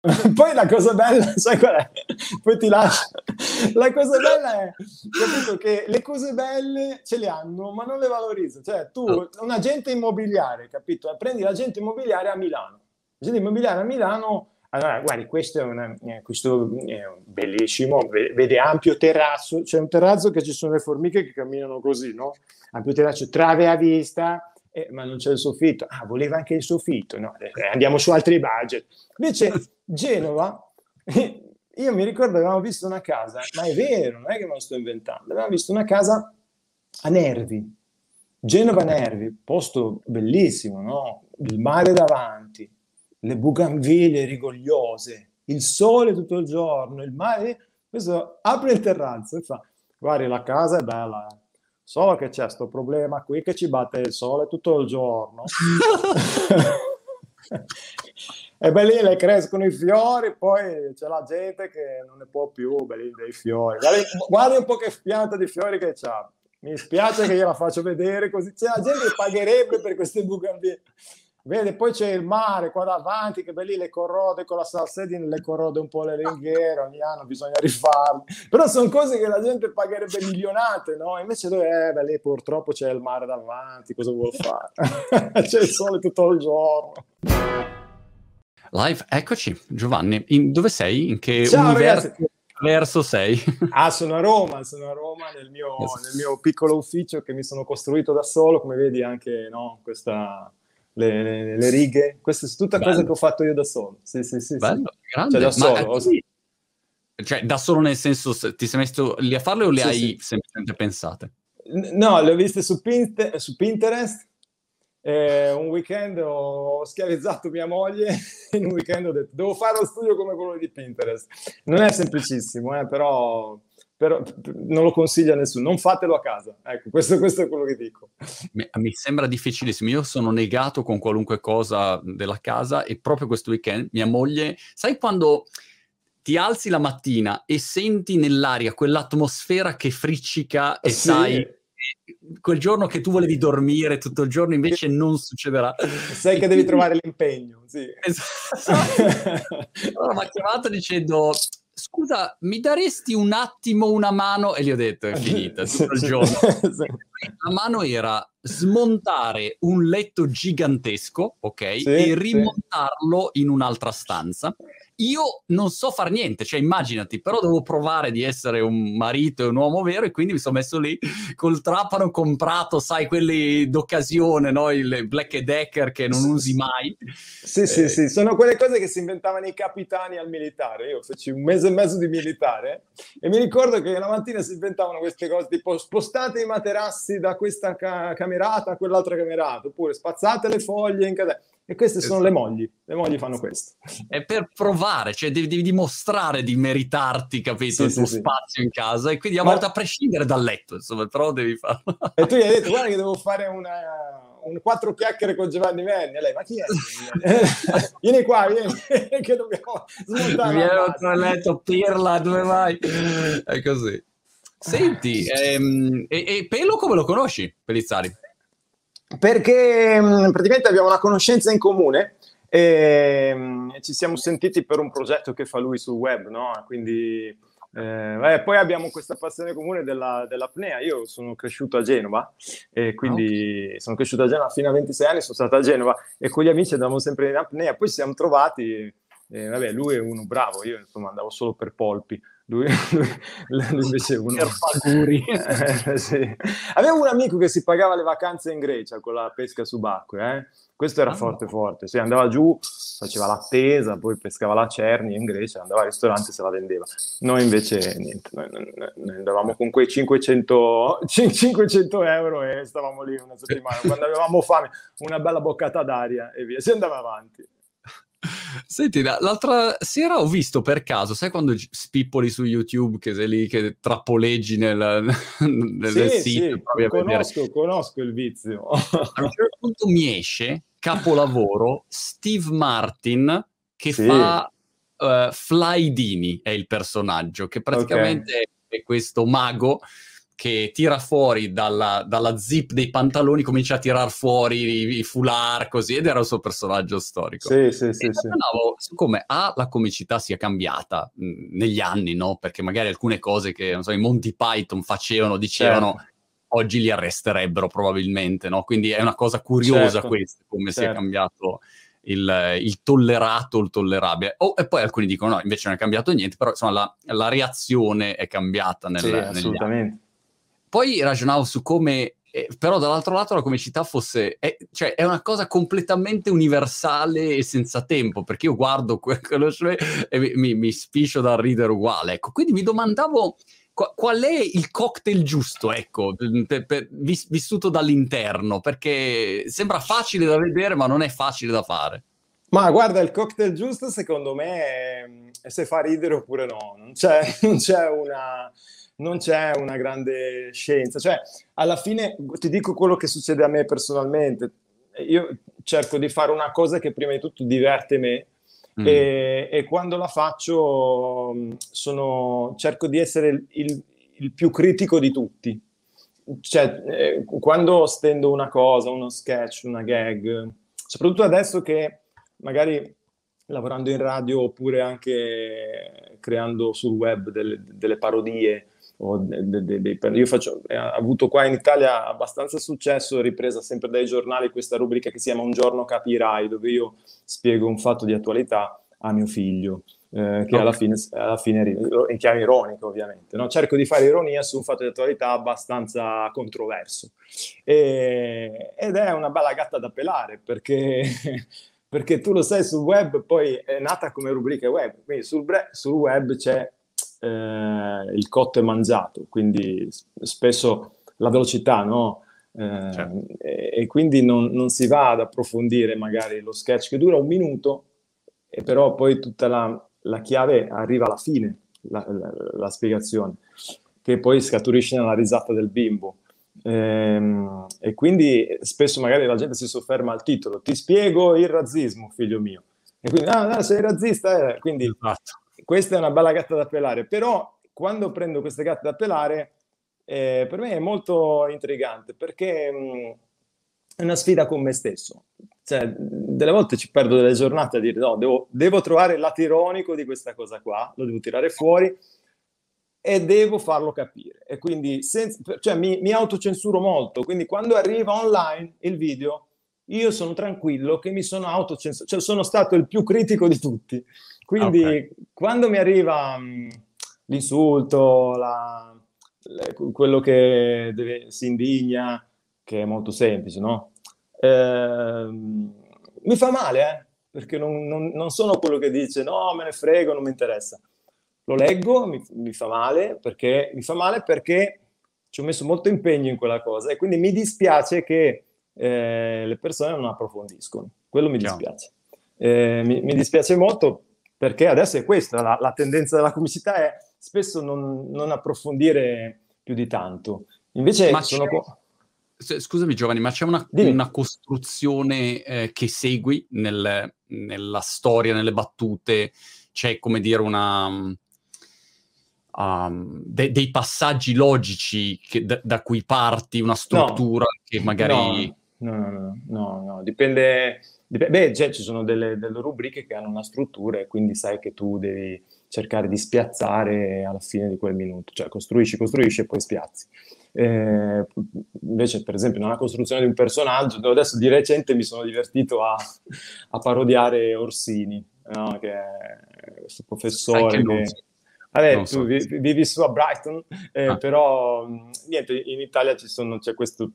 Poi la cosa bella, sai qual è? Poi ti lascio. La cosa bella è, capito, che le cose belle ce le hanno, ma non le valorizzo. Cioè, tu, un agente immobiliare, capito? Prendi l'agente immobiliare a Milano. L'agente immobiliare a Milano allora, guardi, questo è, una, eh, questo è bellissimo, vede ampio terrazzo, c'è un terrazzo che ci sono le formiche che camminano così, no? Ampio terrazzo, trave a vista, eh, ma non c'è il soffitto. Ah, voleva anche il soffitto, no? Eh, andiamo su altri budget. Invece Genova, io mi ricordo avevamo visto una casa, ma è vero, non è che me lo sto inventando, avevamo visto una casa a Nervi, Genova Nervi, posto bellissimo, no? Il mare davanti, le bugamville rigogliose, il sole tutto il giorno, il mare. Questo apre il terrazzo e fa: Guardi, la casa è bella, solo che c'è questo problema qui che ci batte il sole tutto il giorno. e beh lì le crescono i fiori, poi c'è la gente che non ne può più belli dei fiori. Guardi, guardi un po' che pianta di fiori che c'ha. Mi spiace che gliela faccio vedere così. C'è la gente che pagherebbe per queste bugamville. Vede, poi c'è il mare qua davanti che lì le corrode con la salsedine, le corrode un po' le ringhiere, ogni anno bisogna rifarle. Però sono cose che la gente pagherebbe milionate, no? Invece dove eh, beh, lì purtroppo c'è il mare davanti, cosa vuol fare? c'è il sole tutto il giorno. Live, eccoci, Giovanni. In, dove sei? In che Ciao, universo? Ragazzi verso sei? ah, sono a Roma, sono a Roma nel mio, nel mio, piccolo ufficio che mi sono costruito da solo, come vedi anche no, questa, le, le, le righe, queste sono tutte cose che ho fatto io da solo. Sì, sì, sì. Bello, sì. grande. Cioè, da solo. Ma, sì. Cioè, da solo nel senso, ti sei messo lì a farle o le sì, hai semplicemente pensate? No, le ho viste su, Pint- su Pinterest. Eh, un weekend ho schiavizzato mia moglie. In un weekend ho detto, devo fare lo studio come quello di Pinterest. Non è semplicissimo, eh, però però non lo consiglio a nessuno, non fatelo a casa. Ecco, questo, questo è quello che dico. Mi, sembra difficilissimo. Io sono negato con qualunque cosa della casa e proprio questo weekend mia moglie, sai quando ti alzi la mattina e senti nell'aria quell'atmosfera che friccica e sì. sai quel giorno che tu volevi dormire tutto il giorno invece non succederà. Sai che devi trovare l'impegno, sì. Esatto. allora mi ha chiamato dicendo scusa, mi daresti un attimo una mano? E gli ho detto, è finita, tutto il giorno. La mano era smontare un letto gigantesco, ok? Sì, e rimontarlo sì. in un'altra stanza io non so far niente, cioè immaginati, però devo provare di essere un marito e un uomo vero e quindi mi sono messo lì col trapano comprato, sai, quelli d'occasione, no? Il Black Decker che non usi mai. Sì, eh. sì, sì, sono quelle cose che si inventavano i capitani al militare. Io feci un mese e mezzo di militare e mi ricordo che la mattina si inventavano queste cose tipo spostate i materassi da questa ca- camerata a quell'altra camerata, oppure spazzate le foglie in casa e queste sono le mogli, le mogli fanno questo. È per provare, cioè devi, devi dimostrare di meritarti, capito, sì, il tuo sì, spazio sì. in casa e quindi a volte Ma... a prescindere dal letto, insomma, però devi farlo. E tu gli hai detto, guarda che devo fare una, un quattro chiacchiere con Giovanni Venni. E lei, ma chi è? vieni qua, vieni, che dobbiamo smontare. Vieni al letto, pirla, dove vai? È così. Senti, ehm, e, e Pelo come lo conosci, Pellizzari? Perché mh, praticamente abbiamo una conoscenza in comune e mh, ci siamo sentiti per un progetto che fa lui sul web, no? Quindi eh, poi abbiamo questa passione comune della, dell'apnea. Io sono cresciuto a Genova e quindi okay. sono cresciuto a Genova fino a 26 anni, sono stato a Genova e con gli amici andavamo sempre in apnea. Poi ci siamo trovati, eh, vabbè, lui è uno bravo, io insomma andavo solo per polpi. Lui, lui, lui invece uno... eh, sì. Avevo un amico che si pagava le vacanze in Grecia con la pesca subacquea, eh? questo era ah, forte forte, sì, andava giù, faceva l'attesa, poi pescava la cerni in Grecia, andava al ristorante e se la vendeva. Noi invece niente, noi, noi, noi andavamo con quei 500, 500 euro e stavamo lì una settimana, quando avevamo fame, una bella boccata d'aria e via, si andava avanti. Senti, l'altra sera ho visto per caso, sai quando spippoli su YouTube che sei lì, che trappoleggi nel, nel sì, sito? Sì, conosco, conosco il vizio. A un certo punto mi esce, capolavoro, Steve Martin che sì. fa uh, Fly Dini, è il personaggio, che praticamente okay. è questo mago che tira fuori dalla, dalla, zip dei pantaloni, comincia a tirar fuori i, i foulard così, ed era il suo personaggio storico. Sì, sì, sì. sì. su come A, la comicità sia cambiata mh, negli anni, no? Perché magari alcune cose che, non so, i Monty Python facevano, dicevano... Certo. Oggi li arresterebbero probabilmente, no? Quindi è una cosa curiosa certo. questa, come certo. sia cambiato il, il, tollerato, il tollerabile. Oh, e poi alcuni dicono no, invece non è cambiato niente, però insomma la, la reazione è cambiata nel, sì, assolutamente. Poi ragionavo su come, eh, però dall'altro lato la comicità fosse, è, cioè è una cosa completamente universale e senza tempo, perché io guardo quello e mi, mi, mi spiscio dal ridere uguale. Ecco, quindi mi domandavo qual è il cocktail giusto, ecco, per, per, vissuto dall'interno, perché sembra facile da vedere, ma non è facile da fare. Ma guarda, il cocktail giusto secondo me è se fa ridere oppure no, non c'è, non c'è una non c'è una grande scienza. Cioè, alla fine ti dico quello che succede a me personalmente. Io cerco di fare una cosa che prima di tutto diverte me mm. e, e, quando la faccio sono, cerco di essere il, il, più critico di tutti. Cioè, eh, quando stendo una cosa, uno sketch, una gag, soprattutto adesso che magari lavorando in radio oppure anche creando sul web delle, delle parodie, de, de, de, io faccio, eh, ho avuto qua in Italia abbastanza successo, ripresa sempre dai giornali, questa rubrica che si chiama Un giorno capirai, dove io spiego un fatto di attualità a mio figlio. Eh, che okay. alla fine, alla fine in chiave ironica ovviamente no? cerco di fare ironia su un fatto di attualità abbastanza controverso e, ed è una bella gatta da pelare perché, perché tu lo sai sul web poi è nata come rubrica web quindi sul, bre- sul web c'è eh, il cotto è mangiato, quindi spesso la velocità, no? Eh, certo. e, e, quindi non, non, si va ad approfondire magari lo sketch che dura un minuto, e però poi tutta la, la chiave arriva alla fine, la, la, la, spiegazione, che poi scaturisce nella risata del bimbo. Ehm, e quindi spesso magari la gente si sofferma al titolo, ti spiego il razzismo, figlio mio. E quindi, ah, no, sei razzista, eh. quindi esatto questa è una bella gatta da pelare, però quando prendo queste gatte da pelare, eh, per me è molto intrigante perché mh, mm, è una sfida con me stesso. Cioè, delle volte ci perdo delle giornate a dire no, devo, devo trovare il lato ironico di questa cosa qua, lo devo tirare fuori e devo farlo capire. E quindi senza, cioè, mi, mi autocensuro molto. Quindi quando arriva online il video, io sono tranquillo che mi sono autocensurato, cioè sono stato il più critico di tutti. Quindi okay. quando mi arriva mh, l'insulto, la, le, quello che deve, si indigna, che è molto semplice, no? Eh, mi fa male, eh? perché non, non, non, sono quello che dice no, me ne frego, non mi interessa. Lo leggo, mi, mi, fa male perché, mi fa male perché ci ho messo molto impegno in quella cosa e quindi mi dispiace che eh, le persone non approfondiscono. Quello mi dispiace. Eh, mi, mi, dispiace molto perché adesso è questa, la, la tendenza della comicità è spesso non, non, approfondire più di tanto. Invece ma sono... Scusami Giovanni, ma c'è una, una costruzione eh, che segui nel, nella storia, nelle battute? C'è come dire una... Um, de- dei passaggi logici che, da, da, cui parti, una struttura no, che magari... No, no, no, no, no, dipende Beh, cioè, ci sono delle, delle, rubriche che hanno una struttura e quindi sai che tu devi cercare di spiazzare alla fine di quel minuto, cioè costruisci, costruisci e poi spiazzi. Eh, invece, per esempio, nella costruzione di un personaggio, adesso di recente mi sono divertito a, a parodiare Orsini, no? che è questo professore che... Vabbè, so. tu vivi su a Brighton, eh, ah. però niente, in Italia sono, c'è questo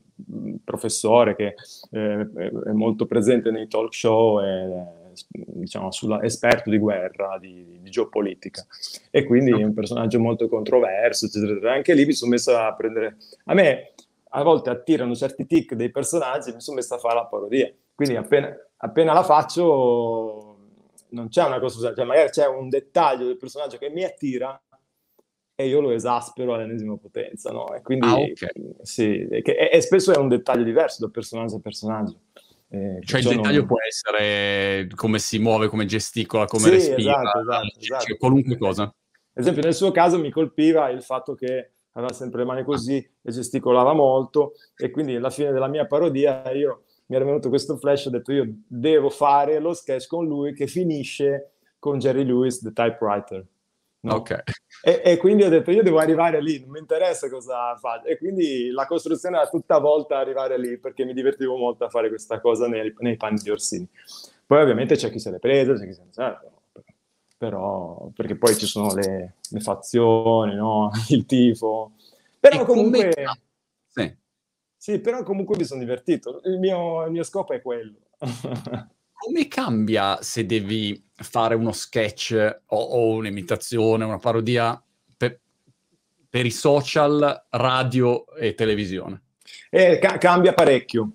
professore che eh, è molto presente nei talk show e diciamo, sulla, esperto di guerra, di, di, geopolitica e quindi è un personaggio molto controverso, eccetera, eccetera. Anche lì mi sono messo a prendere... A me a volte attirano certi tic dei personaggi, mi sono messo a fare la parodia. Quindi appena, appena la faccio non c'è una cosa, cioè magari c'è un dettaglio del personaggio che mi attira e io lo esaspero all'ennesima potenza, no? E quindi ah, okay. sì, e, e, e, spesso è un dettaglio diverso da personaggio a personaggio. Eh, cioè il dettaglio non... può essere come si muove, come gesticola, come sì, respira, esatto, esatto, cioè, esatto. qualunque cosa. Ad esempio nel suo caso mi colpiva il fatto che aveva sempre le mani così e gesticolava molto e quindi alla fine della mia parodia io mi era venuto questo flash, ho detto io devo fare lo sketch con lui che finisce con Jerry Lewis, The Typewriter. No? Ok. E, e, quindi ho detto io devo arrivare lì, non mi interessa cosa faccio. E quindi la costruzione era tutta volta arrivare lì perché mi divertivo molto a fare questa cosa nei, nei panni di Orsini. Poi ovviamente c'è chi se l'è presa, c'è chi se ne sa, però perché poi ci sono le, le fazioni, no? il tifo. Però e comunque... Come... Sì. Sì, però comunque mi sono divertito. Il mio, il mio scopo è quello. come cambia se devi fare uno sketch o, o un'imitazione, una parodia per, per, i social, radio e televisione? Eh, ca- cambia parecchio.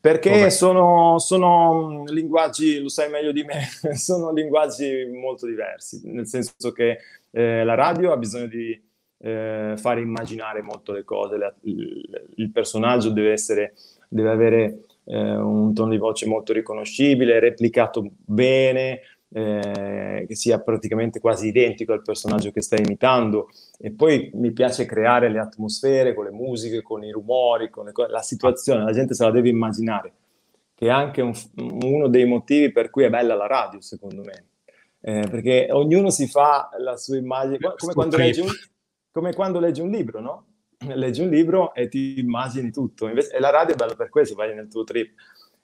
Perché sono, sono, linguaggi, lo sai meglio di me, sono linguaggi molto diversi, nel senso che eh, la radio ha bisogno di eh, fare immaginare molto le cose, la, il, il, personaggio deve, essere, deve avere eh, un tono di voce molto riconoscibile, replicato bene, eh, che sia praticamente quasi identico al personaggio che stai imitando. E poi mi piace creare le atmosfere con le musiche, con i rumori, con co- la situazione, la gente se la deve immaginare, che è anche un, uno dei motivi per cui è bella la radio, secondo me. Eh, perché ognuno si fa la sua immagine, come quando, leggi un, come quando leggi un libro, no? leggi un libro e ti immagini tutto. Invece, e la radio è bella per questo, vai nel tuo trip.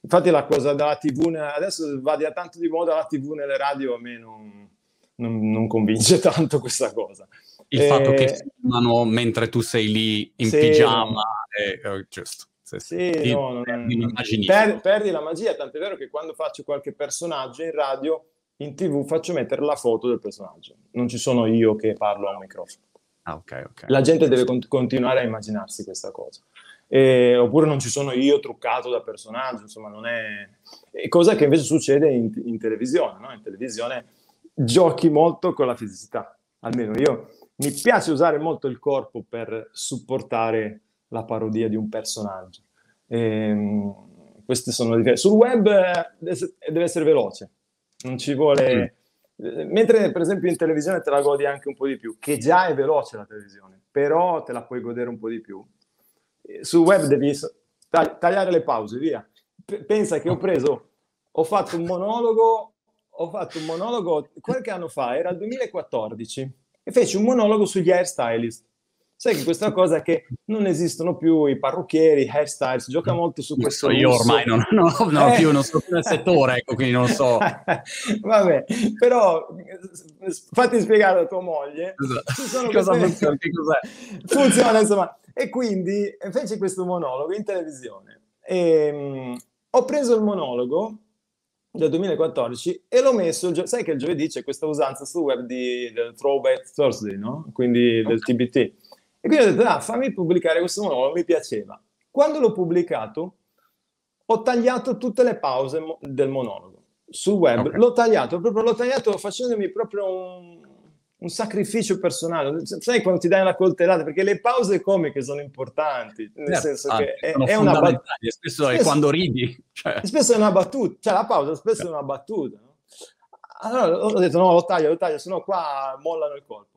Infatti la cosa della TV, adesso va tanto di moda la TV nelle radio, a me non, non, non convince tanto questa cosa. Il e... fatto che filmano mentre tu sei lì in sì, pigiama no. è oh, giusto. Sì, sì, no, non, per, perdi la magia, tant'è vero che quando faccio qualche personaggio in radio, in tv faccio mettere la foto del personaggio. Non ci sono io che parlo a un microfono. Ah, okay, okay. La gente deve con- continuare a immaginarsi questa cosa. E, oppure non ci sono io truccato da personaggio, insomma, non è... è cosa che invece succede in, in televisione, no? In televisione giochi molto con la fisicità, almeno io mi piace usare molto il corpo per supportare la parodia di un personaggio. Ehm, queste sono le differenze. Sul web eh, deve essere veloce, non ci vuole... Mm Mentre per esempio in televisione te la godi anche un po' di più, che già è veloce la televisione, però te la puoi godere un po' di più. Sul web devi tagliare le pause, via. pensa che ho preso, ho fatto un monologo, ho fatto un monologo qualche anno fa, era il 2014, e feci un monologo sugli hairstylist. Sai che questa cosa è che non esistono più i parrucchieri, i hairstyles, gioca molto su questo. Io ormai non, non, non, eh. più, non so più nel settore, ecco, quindi non so. Vabbè, però fatti spiegare a tua moglie. Cosa queste... funziona? Che cos'è? Funziona, insomma. E quindi feci questo monologo in televisione. E, um, ho preso il monologo del 2014 e l'ho messo, sai che il giovedì c'è questa usanza sul web di, del Throwback Thursday, no? Quindi del okay. TBT e quindi ho detto, ah, fammi pubblicare questo monologo, mi piaceva. Quando l'ho pubblicato, ho tagliato tutte le pause mo- del monologo sul web. Okay. L'ho tagliato, proprio l'ho tagliato facendomi proprio un, un, sacrificio personale. Sai quando ti dai una coltellata? Perché le pause comiche sono importanti, nel certo, senso ah, che è, è una battuta. Spesso, spesso è quando ridi. Cioè. Spesso è una battuta, cioè la pausa spesso è una battuta. No? Allora ho detto no, lo taglio, lo taglio, sennò qua mollano il colpo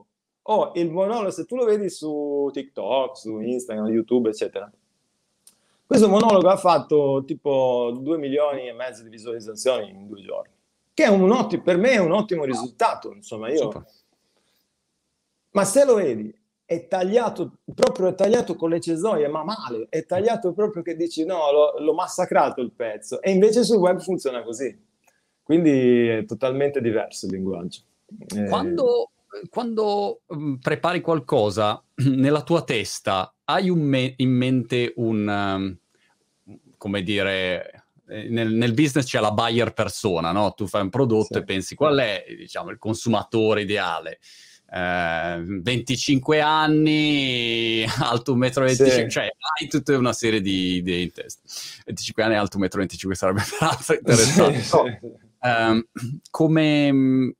oh, il monologo, se tu lo vedi su TikTok, su Instagram, YouTube, eccetera, questo monologo ha fatto tipo 2 milioni e mezzo di visualizzazioni in due giorni, che è un ottimo, per me è un ottimo risultato, insomma, io... Super. Ma se lo vedi, è tagliato, proprio è tagliato con le cesoie, ma male, è tagliato proprio che dici no, l'ho, l'ho massacrato il pezzo, e invece sul web funziona così. Quindi è totalmente diverso il linguaggio. Quando, quando mh, prepari qualcosa nella tua testa, hai me- in mente un, um, come dire, eh, nel, nel, business c'è la buyer persona, no? Tu fai un prodotto sì. e pensi qual è, diciamo, il consumatore ideale. Eh, 25 anni, alto 1,25 m, sì. cioè hai tutta una serie di idee in testa. 25 anni, alto 1,25 m sarebbe peraltro interessante. Sì, sì. Um, come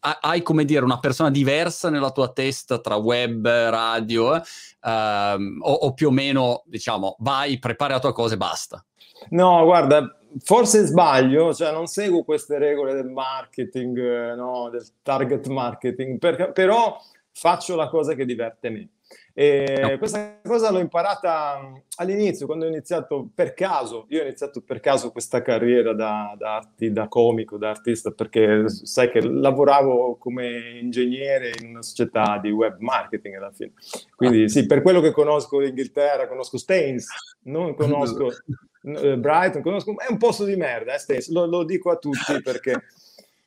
hai come dire una persona diversa nella tua testa tra web, radio, ehm, o, o, più o meno diciamo vai, prepari la tua cosa e basta? No, guarda, forse sbaglio, cioè non seguo queste regole del marketing, no, del target marketing, per, però faccio la cosa che diverte me. E questa cosa l'ho imparata all'inizio, quando ho iniziato per caso, io ho iniziato per caso questa carriera da, da, arti, da comico, da artista, perché sai che lavoravo come ingegnere in una società di web marketing alla fine. Quindi sì, per quello che conosco l'Inghilterra, conosco Staines, non conosco eh, Brighton, conosco, è un posto di merda, eh, lo, lo dico a tutti perché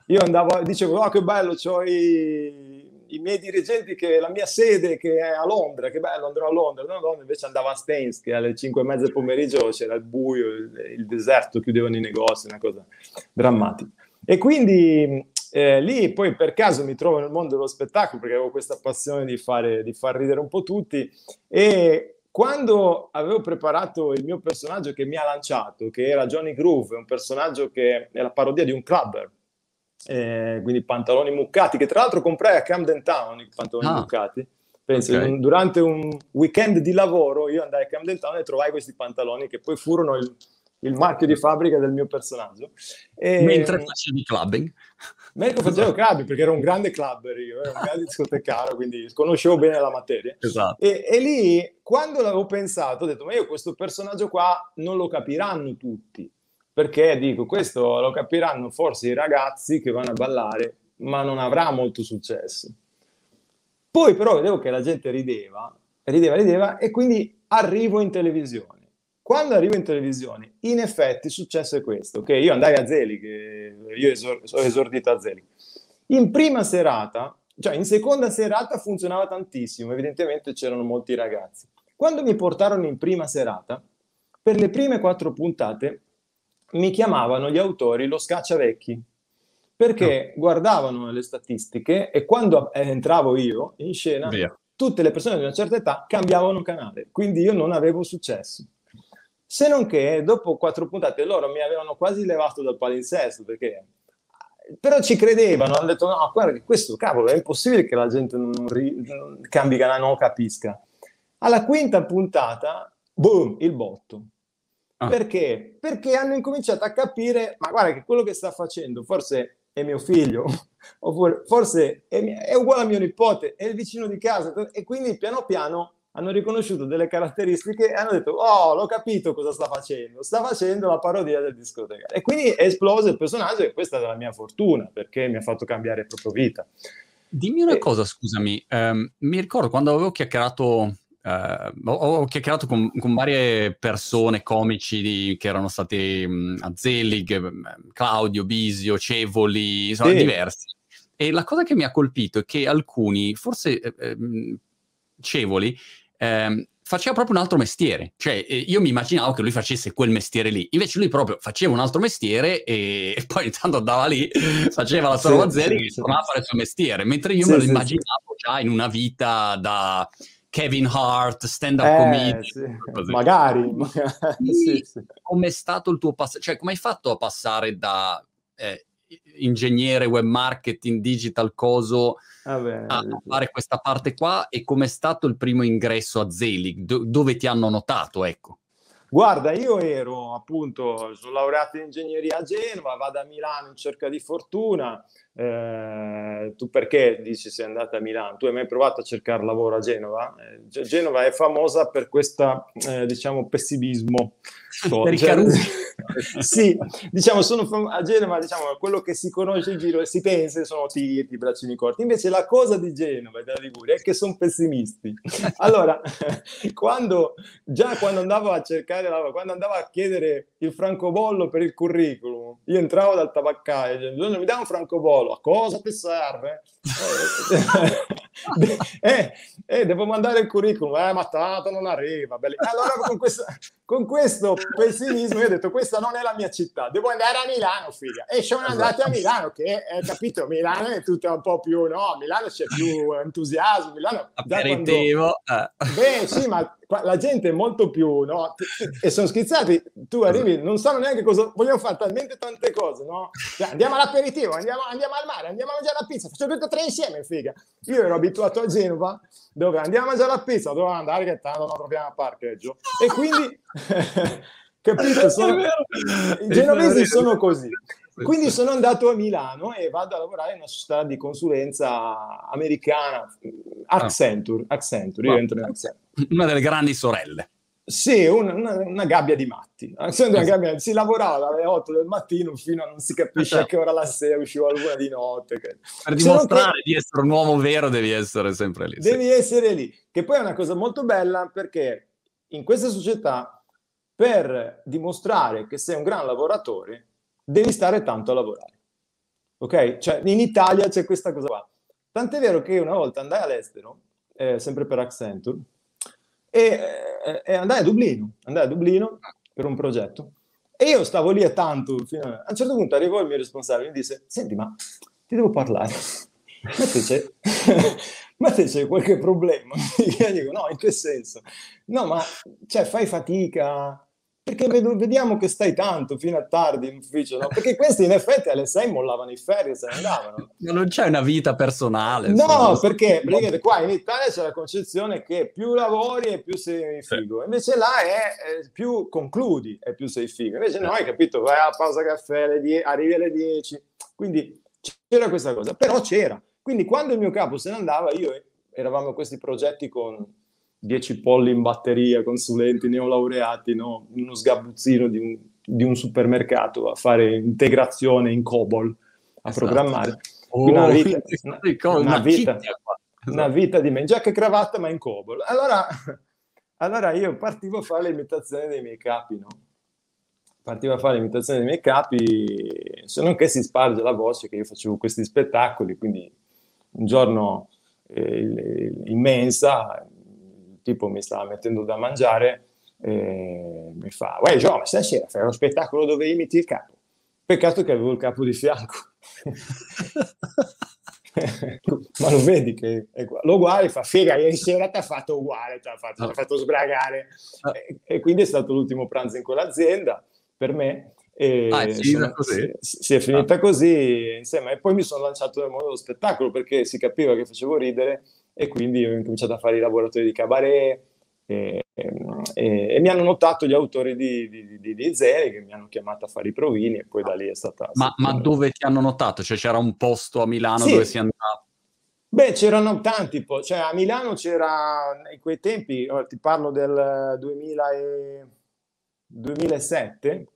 io andavo, dicevo, oh che bello, ho i i miei dirigenti che la mia sede che è a Londra, che bello andrò a Londra, no, Londra invece andava a Staines che alle 5 e mezza del pomeriggio c'era il buio, il, il deserto, chiudevano i negozi, una cosa drammatica. E quindi eh, lì poi per caso mi trovo nel mondo dello spettacolo perché avevo questa passione di, fare, di far ridere un po' tutti e quando avevo preparato il mio personaggio che mi ha lanciato, che era Johnny Groove, un personaggio che è la parodia di un clubber, eh, quindi pantaloni muccati, che tra l'altro comprai a Camden Town i pantaloni ah. muccati. Penso, okay. durante un weekend di lavoro io andai a Camden Town e trovai questi pantaloni che poi furono il, il marchio di fabbrica del mio personaggio. E, mentre facevi clubbing? Mentre facevo clubbing, perché ero un grande clubber io, ero un grande discotecaro, quindi conoscevo bene la materia. Esatto. E, e, lì, quando l'avevo pensato, ho detto, ma io questo personaggio qua non lo capiranno tutti perché dico questo lo capiranno forse i ragazzi che vanno a ballare, ma non avrà molto successo. Poi però vedevo che la gente rideva, rideva, rideva e quindi arrivo in televisione. Quando arrivo in televisione, in effetti successo è questo, che io andai a Zelig, io esor- ho esordito a Zelig. In prima serata, cioè in seconda serata funzionava tantissimo, evidentemente c'erano molti ragazzi. Quando mi portarono in prima serata, per le prime quattro puntate mi chiamavano gli autori lo scacciavecchi perché no. guardavano le statistiche e quando entravo io in scena, Via. tutte le persone di una certa età cambiavano canale, quindi io non avevo successo. Se non che dopo quattro puntate loro mi avevano quasi levato dal palinsesto perché però ci credevano, hanno detto no, guarda che questo cavolo è impossibile che la gente non, ri- non cambi canale, non capisca. Alla quinta puntata, boom, il botto Ah. Perché? Perché hanno incominciato a capire, ma guarda che quello che sta facendo forse è mio figlio, oppure forse è, è, uguale a mio nipote, è il vicino di casa, e quindi piano piano hanno riconosciuto delle caratteristiche e hanno detto, oh, l'ho capito cosa sta facendo, sta facendo la parodia del discoteca. E quindi è esploso il personaggio e questa è la mia fortuna, perché mi ha fatto cambiare proprio vita. Dimmi una e... cosa, scusami, um, mi ricordo quando avevo chiacchierato Uh, ho, ho, chiacchierato con, con, varie persone, comici di, che erano stati um, a Zelig, Claudio, Bisio, Cevoli, insomma, sì. diversi. E la cosa che mi ha colpito è che alcuni, forse eh, ehm, Cevoli, eh, faceva proprio un altro mestiere. Cioè, eh, io mi immaginavo che lui facesse quel mestiere lì. Invece lui proprio faceva un altro mestiere e, e poi intanto andava lì, faceva la sua sì, Zelig sì, e tornava a fare il suo mestiere. Mentre io me lo immaginavo già in una vita da Kevin Hart, stand-up eh, comedian. Sì. Magari. magari sì, sì. Com'è stato il tuo passaggio? Cioè, come hai fatto a passare da eh, ingegnere, web marketing, digital, coso, Vabbè, a fare questa parte qua? E com'è stato il primo ingresso a Zelig? Do- dove ti hanno notato, ecco? Guarda, io ero appunto, sono laureato in ingegneria a Genova, vado a Milano in cerca di fortuna, eh, tu perché dici sei andata a Milano? Tu hai mai provato a cercare lavoro a Genova? Eh, Genova è famosa per questo, eh, diciamo, pessimismo. Cioè, sì, diciamo, sono fam- a Genova, diciamo, quello che si conosce in giro e si pensa sono tirti, braccini corti. Invece la cosa di Genova e della Liguria è che sono pessimisti. Allora, quando, già quando andavo a cercare lavoro, quando andavo a chiedere il francobollo per il curriculum, io entravo dal tabaccaio, mi dà un francobollo, solo, a cosa ti serve? eh, eh, devo mandare il curriculum, eh, ma tanto non arriva. Belli. Allora con questo, con questo pessimismo io ho detto, questa non è la mia città, devo andare a Milano, figlia. E sono andati a Milano, che è, capito, Milano è tutto un po' più, no, a Milano c'è più entusiasmo, Milano... Aperitivo. Quando... Eh. Beh, sì, ma la gente è molto più, no? E sono schizzati, tu arrivi, non sanno neanche cosa, vogliono fare talmente tante cose, no? Cioè, andiamo all'aperitivo, andiamo, andiamo, al mare, andiamo a mangiare la pizza, facciamo tutte e tre insieme, figa. Io ero abituato a Genova, dove andiamo a mangiare la pizza, dovevo andare che tanto non troviamo a parcheggio. E quindi, capito, sono, i genovesi sono così. Quindi sono andato a Milano e vado a lavorare in una società di consulenza americana, Accenture. Accenture, io entro in Accenture. Una delle grandi sorelle. Sì, una, una, una, gabbia di matti. Una gabbia, si lavorava dalle 8 del mattino fino a non si capisce a che ora la sera usciva l'una di notte. Che... Per dimostrare che... di essere un uomo vero devi essere sempre lì. Devi sì. essere lì, che poi è una cosa molto bella perché in questa società per dimostrare che sei un gran lavoratore devi stare tanto a lavorare. Ok? Cioè in Italia c'è questa cosa qua. Tant'è vero che una volta andai all'estero, eh, sempre per Accenture, e, eh, e andai a Dublino, andai a Dublino per un progetto. E io stavo lì a tanto, a... a un certo punto arrivò il mio responsabile e mi disse, senti ma ti devo parlare, ma te c'è, ma te c'è qualche problema? Io dico no, in che senso? No, ma cioè, fai fatica, perché vediamo che stai tanto fino a tardi in ufficio, no? Perché questi in effetti alle 6 mollavano i ferri e se ne andavano. Ma non c'è una vita personale. No, perché, perché qua in Italia c'è la concezione che più lavori e più sei figo. Invece là è, è più concludi e più sei figo. Invece noi, capito, vai a pausa caffè, alle die- arrivi alle 10. Quindi c'era questa cosa, però c'era. Quindi quando il mio capo se ne andava, io eravamo questi progetti con 10 polli in batteria, consulenti neolaureati, no? uno sgabuzzino di un, di un, supermercato a fare integrazione in COBOL, a esatto. programmare. Oh, una vita, una, una, vita, una vita di me, giacca e cravatta ma in COBOL. Allora, allora io partivo a fare l'imitazione dei miei capi, no? Partivo a fare l'imitazione dei miei capi, se non che si sparge la voce che io facevo questi spettacoli, quindi un giorno eh, in mensa tipo mi stava mettendo da mangiare e mi fa, uè Gio, ma stasera fai uno spettacolo dove imiti il capo. Peccato che avevo il capo di fianco. ma lo vedi che è lo guardi fa figa ieri sera ti ha fatto uguale ti ha fatto, ah. fatto sbragare ah. e, e, quindi è stato l'ultimo pranzo in quell'azienda per me e ah, è insomma, si, si, è finita ah. così insieme e poi mi sono lanciato nel mondo dello spettacolo perché si capiva che facevo ridere e quindi ho incominciato a fare i laboratori di cabaret e, e, e mi hanno notato gli autori di, di, di, di Zeri che mi hanno chiamato a fare i provini e poi da lì è stata... Ma, ma dove ti hanno notato? Cioè c'era un posto a Milano sì. dove si andava? Beh, c'erano tanti, cioè a Milano c'era in quei tempi, ti parlo del 2000 e... 2007,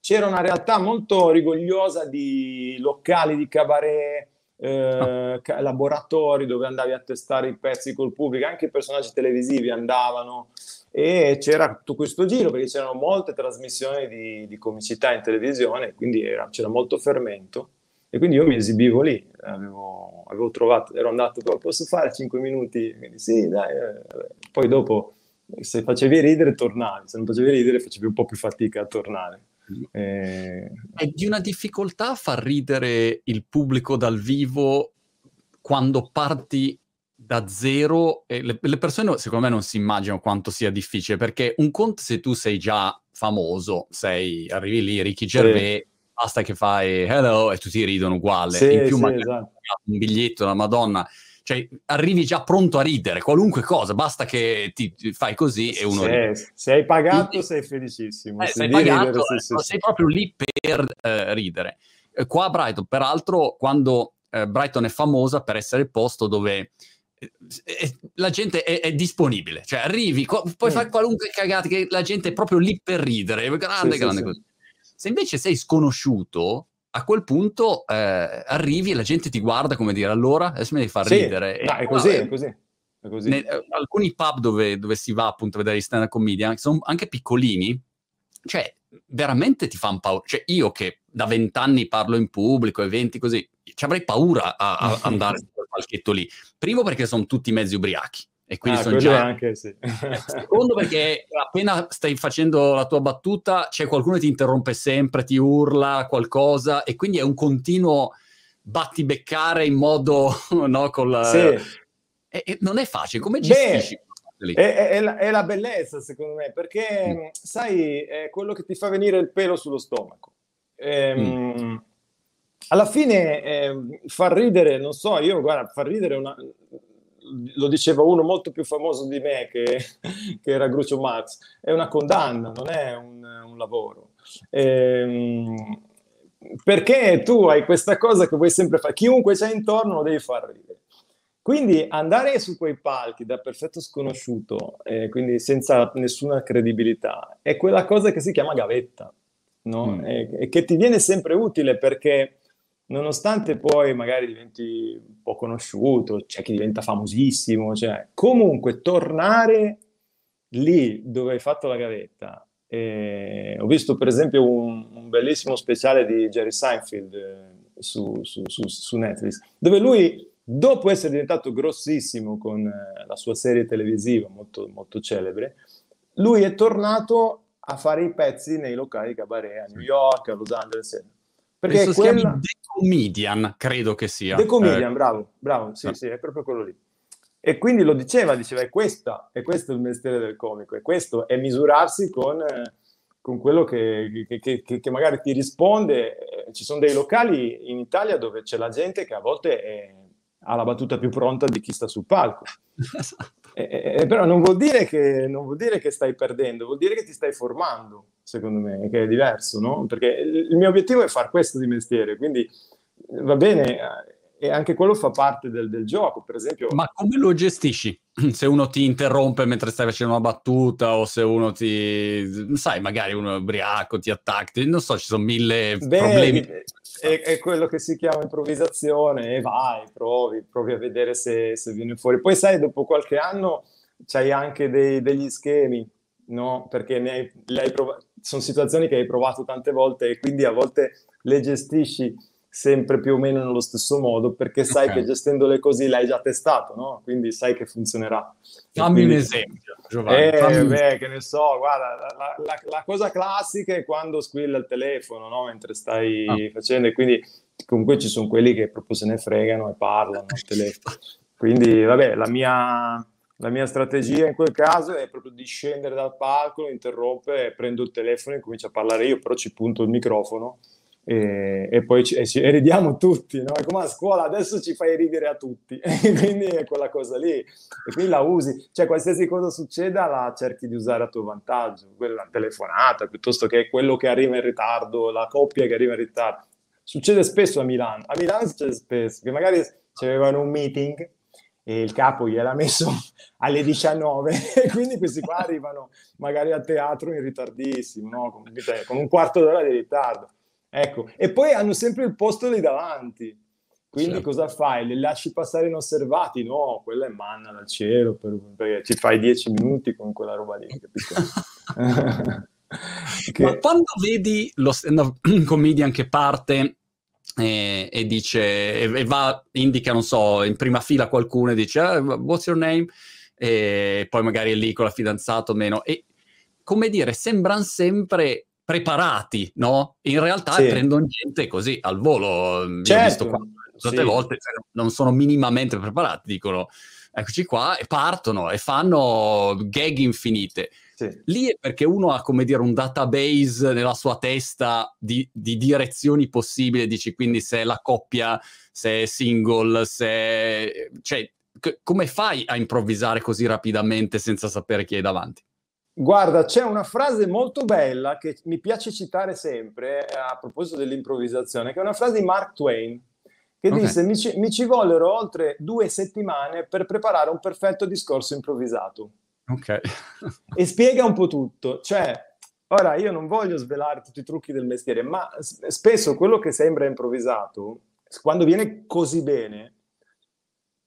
c'era una realtà molto rigogliosa di locali di cabaret, eh, laboratori dove andavi a testare i pezzi col pubblico, anche i personaggi televisivi andavano e c'era tutto questo giro perché c'erano molte trasmissioni di, di comicità in televisione, quindi era, c'era molto fermento e quindi io mi esibivo lì, avevo, avevo trovato, ero andato, posso fare 5 minuti? Quindi sì, dai, eh. poi dopo se facevi ridere tornavi, se non facevi ridere facevi un po' più fatica a tornare. Eh... È di una difficoltà far ridere il pubblico dal vivo quando parti da zero e le, le, persone secondo me non si immaginano quanto sia difficile perché un conto se tu sei già famoso, sei, arrivi lì, Ricky Gervais, sì. basta che fai hello e tutti ridono uguale, sì, in più sì, magari esatto. un biglietto della Madonna cioè arrivi già pronto a ridere, qualunque cosa, basta che ti, ti fai così e uno se. Se hai pagato sei felicissimo. Eh, sei pagato, ridere, sì, sì, sei proprio lì per eh, ridere. Eh, qua a Brighton, peraltro, quando eh, Brighton è famosa per essere il posto dove eh, eh, la gente è, è, disponibile, cioè arrivi, co- puoi mm. fare qualunque cagata, che la gente è proprio lì per ridere, grande, grande così. Se invece sei sconosciuto, a quel punto eh, arrivi e la gente ti guarda come dire allora adesso mi devi far sì, ridere. No, è così, è così. È così. Ne, eh, alcuni pub dove, dove, si va appunto a vedere i stand-up comedian sono anche piccolini, cioè veramente ti fanno paura. Cioè io che da vent'anni parlo in pubblico, eventi così, ci avrei paura a, a andare sul palchetto lì. Primo perché sono tutti mezzi ubriachi e quindi ah, sono già... Anche, sì. Secondo perché appena stai facendo la tua battuta c'è qualcuno che ti interrompe sempre, ti urla qualcosa e quindi è un continuo battibeccare in modo, no, col... Sì. E, e non è facile, come gestisci? Beh, è, è, la, è, la, bellezza secondo me, perché mm. sai, è quello che ti fa venire il pelo sullo stomaco. Ehm, mm. Alla fine eh, far ridere, non so, io guarda, far ridere una, lo diceva uno molto più famoso di me che, che era Groucho Marx, è una condanna, non è un, un lavoro. Ehm, perché tu hai questa cosa che vuoi sempre fare, chiunque c'è intorno lo devi far ridere. Quindi andare su quei palchi da perfetto sconosciuto, eh, quindi senza nessuna credibilità, è quella cosa che si chiama gavetta, no? Mm. E, e, che ti viene sempre utile perché nonostante poi magari diventi un po' conosciuto, c'è chi diventa famosissimo, cioè comunque tornare lì dove hai fatto la gavetta. Eh, ho visto per esempio un, un, bellissimo speciale di Jerry Seinfeld eh, su, su, su, su Netflix, dove lui dopo essere diventato grossissimo con eh, la sua serie televisiva molto, molto celebre, lui è tornato a fare i pezzi nei locali cabaret a New York, a Los Angeles. Perché Penso quella... The Comedian, credo che sia. The Comedian, eh. bravo, bravo, sì, ah. sì, è proprio quello lì. E quindi lo diceva, diceva, è, questa, è questo il mestiere del comico, è questo, è misurarsi con, eh, con quello che, che, che, che, magari ti risponde. Eh, ci sono dei locali in Italia dove c'è la gente che a volte è ha la battuta più pronta di chi sta sul palco. Esatto. E, e, però non vuol, che, non vuol, dire che, stai perdendo, vuol dire che ti stai formando, secondo me, che è diverso, no? Perché il mio obiettivo è fare questo di mestiere, quindi va bene, e anche quello fa parte del, del, gioco, per esempio. Ma come lo gestisci? Se uno ti interrompe mentre stai facendo una battuta o se uno ti, sai, magari uno è ubriaco, ti attacca, non so, ci sono mille Beh, problemi è, è, quello che si chiama improvvisazione e vai, provi, provi a vedere se, se viene fuori. Poi sai, dopo qualche anno c'hai anche dei, degli schemi, no? Perché ne hai, hai prov- sono situazioni che hai provato tante volte e quindi a volte le gestisci sempre più o meno nello stesso modo perché sai okay. che gestendole così l'hai già testato, no? Quindi sai che funzionerà. Fammi quindi... un esempio, Giovanni. Eh, beh, che ne so, guarda, la, la, la, cosa classica è quando squilla il telefono, no? Mentre stai ah. facendo e quindi comunque ci sono quelli che proprio se ne fregano e parlano al telefono. Quindi, vabbè, la mia, la mia strategia in quel caso è proprio di scendere dal palco, interrompe, prendo il telefono e comincio a parlare io, però ci punto il microfono e, e poi ci, e ci, e ridiamo tutti, no? È come a scuola, adesso ci fai ridere a tutti, quindi è quella cosa lì, e quindi la usi, cioè qualsiasi cosa succeda la cerchi di usare a tuo vantaggio, quella telefonata, piuttosto che quello che arriva in ritardo, la coppia che arriva in ritardo. Succede spesso a Milano, a Milano succede spesso, che magari c'avevano un meeting e il capo gliel'ha messo alle 19 e quindi questi qua arrivano magari a teatro in ritardissimo, no? con, con un quarto d'ora di ritardo Ecco, e poi hanno sempre il posto lì davanti. Quindi certo. cosa fai? Le lasci passare inosservati? No, quella è manna dal cielo, per, perché ci fai dieci minuti con quella roba lì, che... Ma quando vedi lo stand-up comedian che parte e, e dice, e, e, va, indica, non so, in prima fila qualcuno e dice, ah, what's your name? E poi magari è lì con la fidanzata o meno. E come dire, sembrano sempre preparati, no? In realtà sì. prendono gente così al volo. Certo. Qua tante sì. volte cioè, non sono minimamente preparati, dicono eccoci qua e partono e fanno gag infinite. Sì. Lì è perché uno ha, come dire, un database nella sua testa di, di direzioni possibili, dici quindi se è la coppia, se è single, se... Cioè, c- come fai a improvvisare così rapidamente senza sapere chi hai davanti? Guarda, c'è una frase molto bella che mi piace citare sempre eh, a proposito dell'improvvisazione, che è una frase di Mark Twain, che okay. disse mi ci, mi ci, vollero oltre due settimane per preparare un perfetto discorso improvvisato. Ok. e spiega un po' tutto. Cioè, ora io non voglio svelare tutti i trucchi del mestiere, ma spesso quello che sembra improvvisato, quando viene così bene,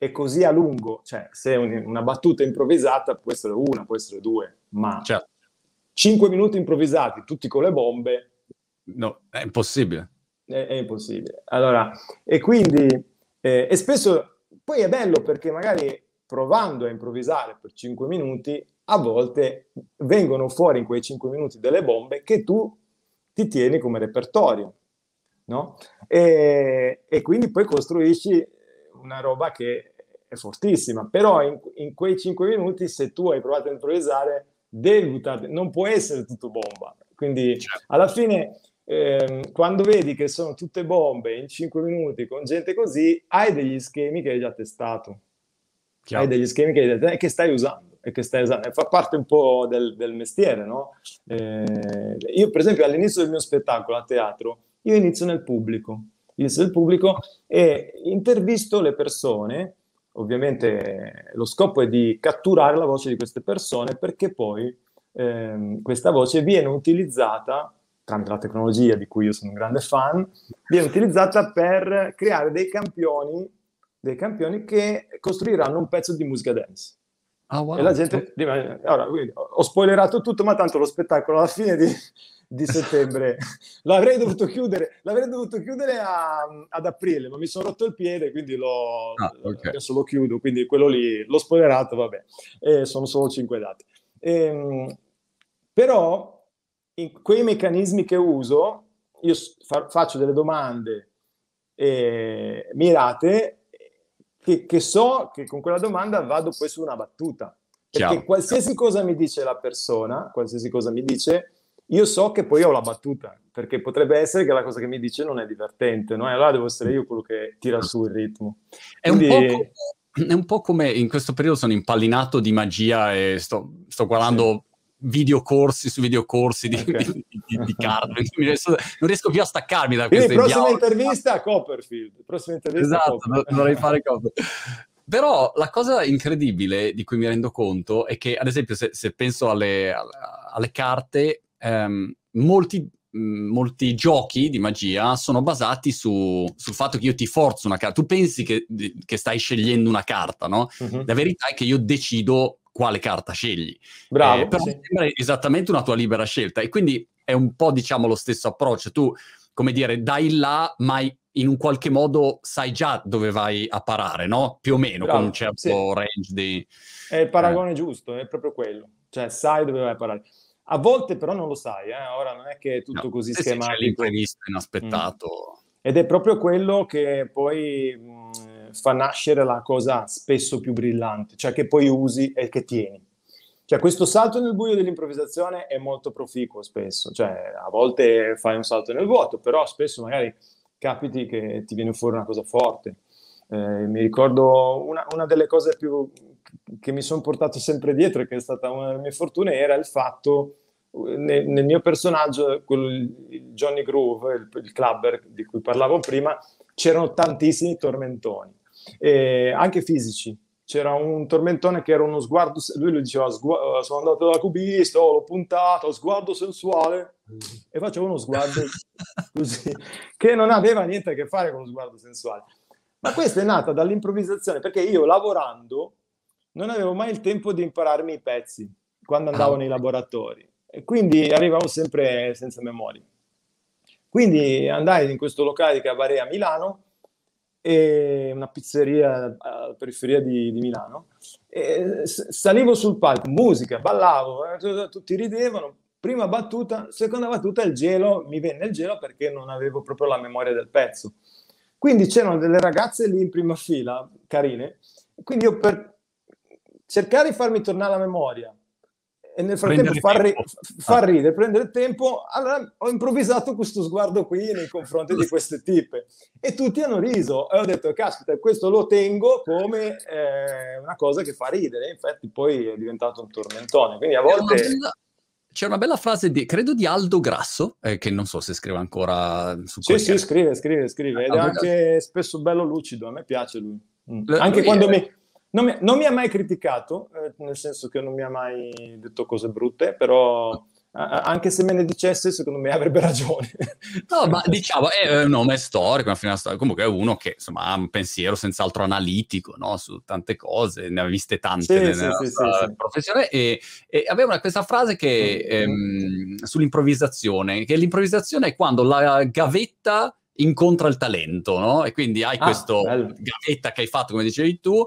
e così a lungo, cioè se un, una battuta improvvisata può essere una, può essere due, ma certo. 5 minuti improvvisati, tutti con le bombe, no, è impossibile. È, è impossibile. Allora, e quindi, eh, e spesso, poi è bello perché magari provando a improvvisare per 5 minuti, a volte vengono fuori in quei 5 minuti delle bombe che tu ti tieni come repertorio, no? E, e quindi poi costruisci una roba che è fortissima, però in, in, quei 5 minuti se tu hai provato a improvvisare devi buttare, non può essere tutto bomba. Quindi certo. alla fine ehm, quando vedi che sono tutte bombe in 5 minuti con gente così, hai degli schemi che hai già testato. Chiaro. Hai degli schemi che, hai, che stai usando e che stai usando. E fa parte un po' del, del mestiere, no? Eh, io per esempio all'inizio del mio spettacolo a teatro io inizio nel pubblico, inizio nel pubblico e intervisto le persone, ovviamente lo scopo è di catturare la voce di queste persone perché poi ehm, questa voce viene utilizzata tramite la tecnologia di cui io sono un grande fan, viene utilizzata per creare dei campioni, dei campioni che costruiranno un pezzo di musica dance. Ah, wow. E la gente... Ora, ho spoilerato tutto, ma tanto lo spettacolo alla fine di, di settembre l'avrei dovuto chiudere, l'avrei dovuto chiudere a, ad aprile, ma mi sono rotto il piede, quindi lo, ah, okay. adesso lo chiudo, quindi quello lì l'ho spoilerato, vabbè, e sono solo cinque date. E, ehm, però in quei meccanismi che uso, io fa, faccio delle domande eh, mirate che, che, so che con quella domanda vado poi su una battuta. Perché Chiaro. qualsiasi cosa mi dice la persona, qualsiasi cosa mi dice, io so che poi ho la battuta, perché potrebbe essere che la cosa che mi dice non è divertente, no? E allora devo essere io quello che tira su il ritmo. È, Quindi... un, po è un po' come in questo periodo sono impallinato di magia e sto, sto guardando videocorsi su videocorsi di, okay. di, di, di card. non riesco più a staccarmi da questo. Quindi prossima intervista a Copperfield. Prossima intervista esatto, Copperfield. dovrei fare Copperfield. Però la cosa incredibile di cui mi rendo conto è che, ad esempio, se, se penso alle, alle carte, ehm, molti, molti, giochi di magia sono basati su, sul fatto che io ti forzo una carta. Tu pensi che, che stai scegliendo una carta, no? Uh-huh. La verità è che io decido quale carta scegli. Bravo. Eh, però sì. sembra esattamente una tua libera scelta e quindi è un po' diciamo lo stesso approccio. Tu, come dire, dai là, ma in un qualche modo sai già dove vai a parare, no? Più o meno, Bravo, con un certo sì. range di... È il paragone eh. giusto, è proprio quello. Cioè, sai dove vai a parare. A volte però non lo sai, eh? ora non è che è tutto no, così schematico. C'è l'imprevisto, inaspettato. Mm. Ed è proprio quello che poi mh, fa nascere la cosa spesso più brillante, cioè che poi usi e che tieni. Cioè questo salto nel buio dell'improvvisazione è molto proficuo spesso, cioè a volte fai un salto nel vuoto, però spesso magari capiti che ti viene fuori una cosa forte. Eh, mi ricordo una, una, delle cose più che mi sono portato sempre dietro e che è stata una delle mie fortune era il fatto nel, nel mio personaggio, quello, il Johnny Groove, il, il, clubber di cui parlavo prima, c'erano tantissimi tormentoni, eh, anche fisici. C'era un tormentone che era uno sguardo, lui lo diceva, sgu- sono andato da cubista, l'ho puntato, sguardo sensuale, e facevo uno sguardo così, che non aveva niente a che fare con lo sguardo sensuale. Ma questa è nata dall'improvvisazione, perché io lavorando non avevo mai il tempo di impararmi i pezzi quando andavo ah. nei laboratori e quindi arrivavo sempre senza memoria. Quindi andai in questo locale di Cabaret a Milano, una pizzeria alla periferia di, di Milano, e salivo sul palco, musica, ballavo, eh, tutti ridevano, prima battuta, seconda battuta il gelo, mi venne il gelo perché non avevo proprio la memoria del pezzo. Quindi c'erano delle ragazze lì in prima fila, carine, quindi io per cercare di farmi tornare la memoria, e nel frattempo far, ri- far, ridere, prendere tempo, allora ho improvvisato questo sguardo qui nei confronti di queste tipe. E tutti hanno riso. E ho detto caspita questo lo tengo come eh, una cosa che fa ridere. Infatti poi è diventato un tormentone. Quindi a volte c'è una bella frase di, credo di Aldo Grasso, eh, che non so se scrive ancora su Sì, sì, scrive, scrive, scrive. Ed è anche spesso bello lucido, a me piace lui. Mm. Anche quando mi, non mi, non mi, ha mai criticato, eh, nel senso che non mi ha mai detto cose brutte, però anche se me ne dicesse, secondo me avrebbe ragione. No, ma diciamo, è un nome storico, una storia. comunque è uno che insomma, ha un pensiero senz'altro analitico no? su tante cose, ne ha viste tante sì, nella sì, sì, professione e, e, aveva questa frase che, mm-hmm. ehm, sull'improvvisazione, che l'improvvisazione è quando la gavetta incontra il talento, no? E quindi hai ah, questo bello. gavetta che hai fatto, come dicevi tu,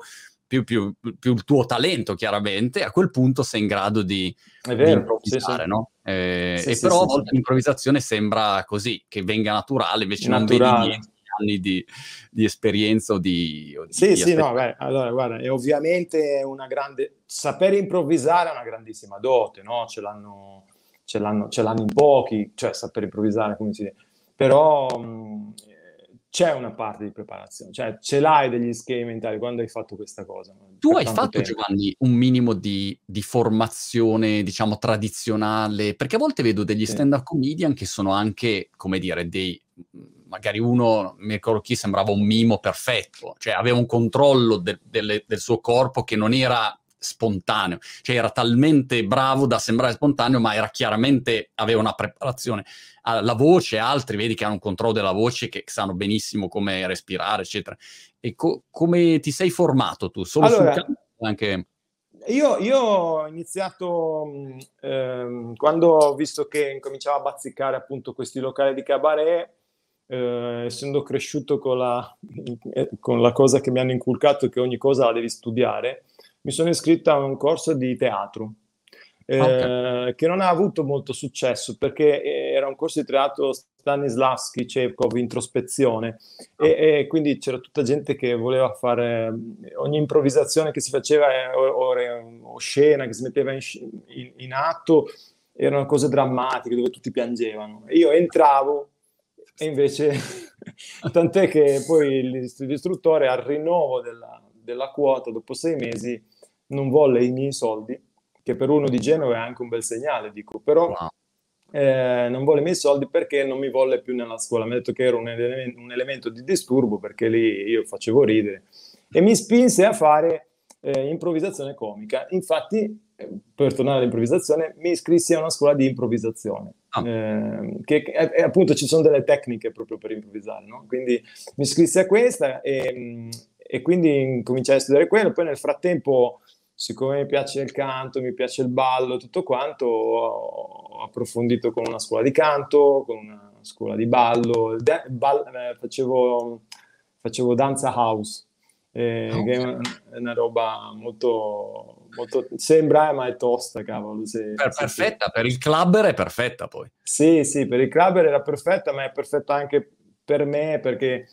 più, più, più, il tuo talento, chiaramente, a quel punto sei in grado di, vero, di improvvisare, sì, no? Eh, sì, e sì, però a volte l'improvvisazione sembra così, che venga naturale, invece naturale. non vedi niente anni di, di, esperienza o di... O di sì, di sì, no, beh, allora guarda, è ovviamente una grande... Sapere improvvisare è una grandissima dote, no? Ce l'hanno, ce l'hanno, ce l'hanno in pochi, cioè sapere improvvisare, come si dice. Però mh, c'è una parte di preparazione, cioè ce l'hai degli schemi mentali quando hai fatto questa cosa. Tu hai fatto, tempo. Giovanni, un minimo di, di, formazione, diciamo, tradizionale? Perché a volte vedo degli sì. stand-up comedian che sono anche, come dire, dei... Magari uno, mi ricordo chi, sembrava un mimo perfetto, cioè aveva un controllo de, de, del suo corpo che non era spontaneo, cioè era talmente bravo da sembrare spontaneo, ma era chiaramente, aveva una preparazione. La voce, altri vedi che hanno un controllo della voce, che sanno benissimo come respirare, eccetera. E co- come ti sei formato tu? Solo allora, sul campo anche... Io, io, ho iniziato ehm, quando ho visto che incominciava a bazzicare appunto questi locali di cabaret, eh, essendo cresciuto con la, con la cosa che mi hanno inculcato che ogni cosa la devi studiare, mi sono iscritto a un corso di teatro eh, okay. che non ha avuto molto successo perché era un corso di teatro Stanislavski, Chekhov, introspezione e, e, quindi c'era tutta gente che voleva fare ogni improvvisazione che si faceva o, o, o scena che si metteva in, in, in, atto erano cose drammatiche dove tutti piangevano. io entravo e invece tant'è che poi l'istruttore al rinnovo della, della quota dopo sei mesi non volle i miei soldi, che per uno di Genova è anche un bel segnale, dico, però wow. eh, non volle i miei soldi perché non mi volle più nella scuola, mi ha detto che era un, ele- un elemento di disturbo perché lì io facevo ridere e mi spinse a fare eh, improvvisazione comica. Infatti, eh, per tornare all'improvvisazione, mi iscrissi a una scuola di improvvisazione, ah. eh, che, che appunto ci sono delle tecniche proprio per improvvisare, no? Quindi mi iscrissi a questa e, e quindi cominciai a studiare quello, poi nel frattempo siccome mi piace il canto, mi piace il ballo, tutto quanto, ho approfondito con una scuola di canto, con una scuola di ballo, de- ball- eh, facevo, facevo, danza house, eh, okay. che è una, è una, roba molto, molto, sembra, ma è tosta, cavolo. Se, per, se perfetta, per il clubber è perfetta poi. Sì, sì, per il clubber era perfetta, ma è perfetta anche per me perché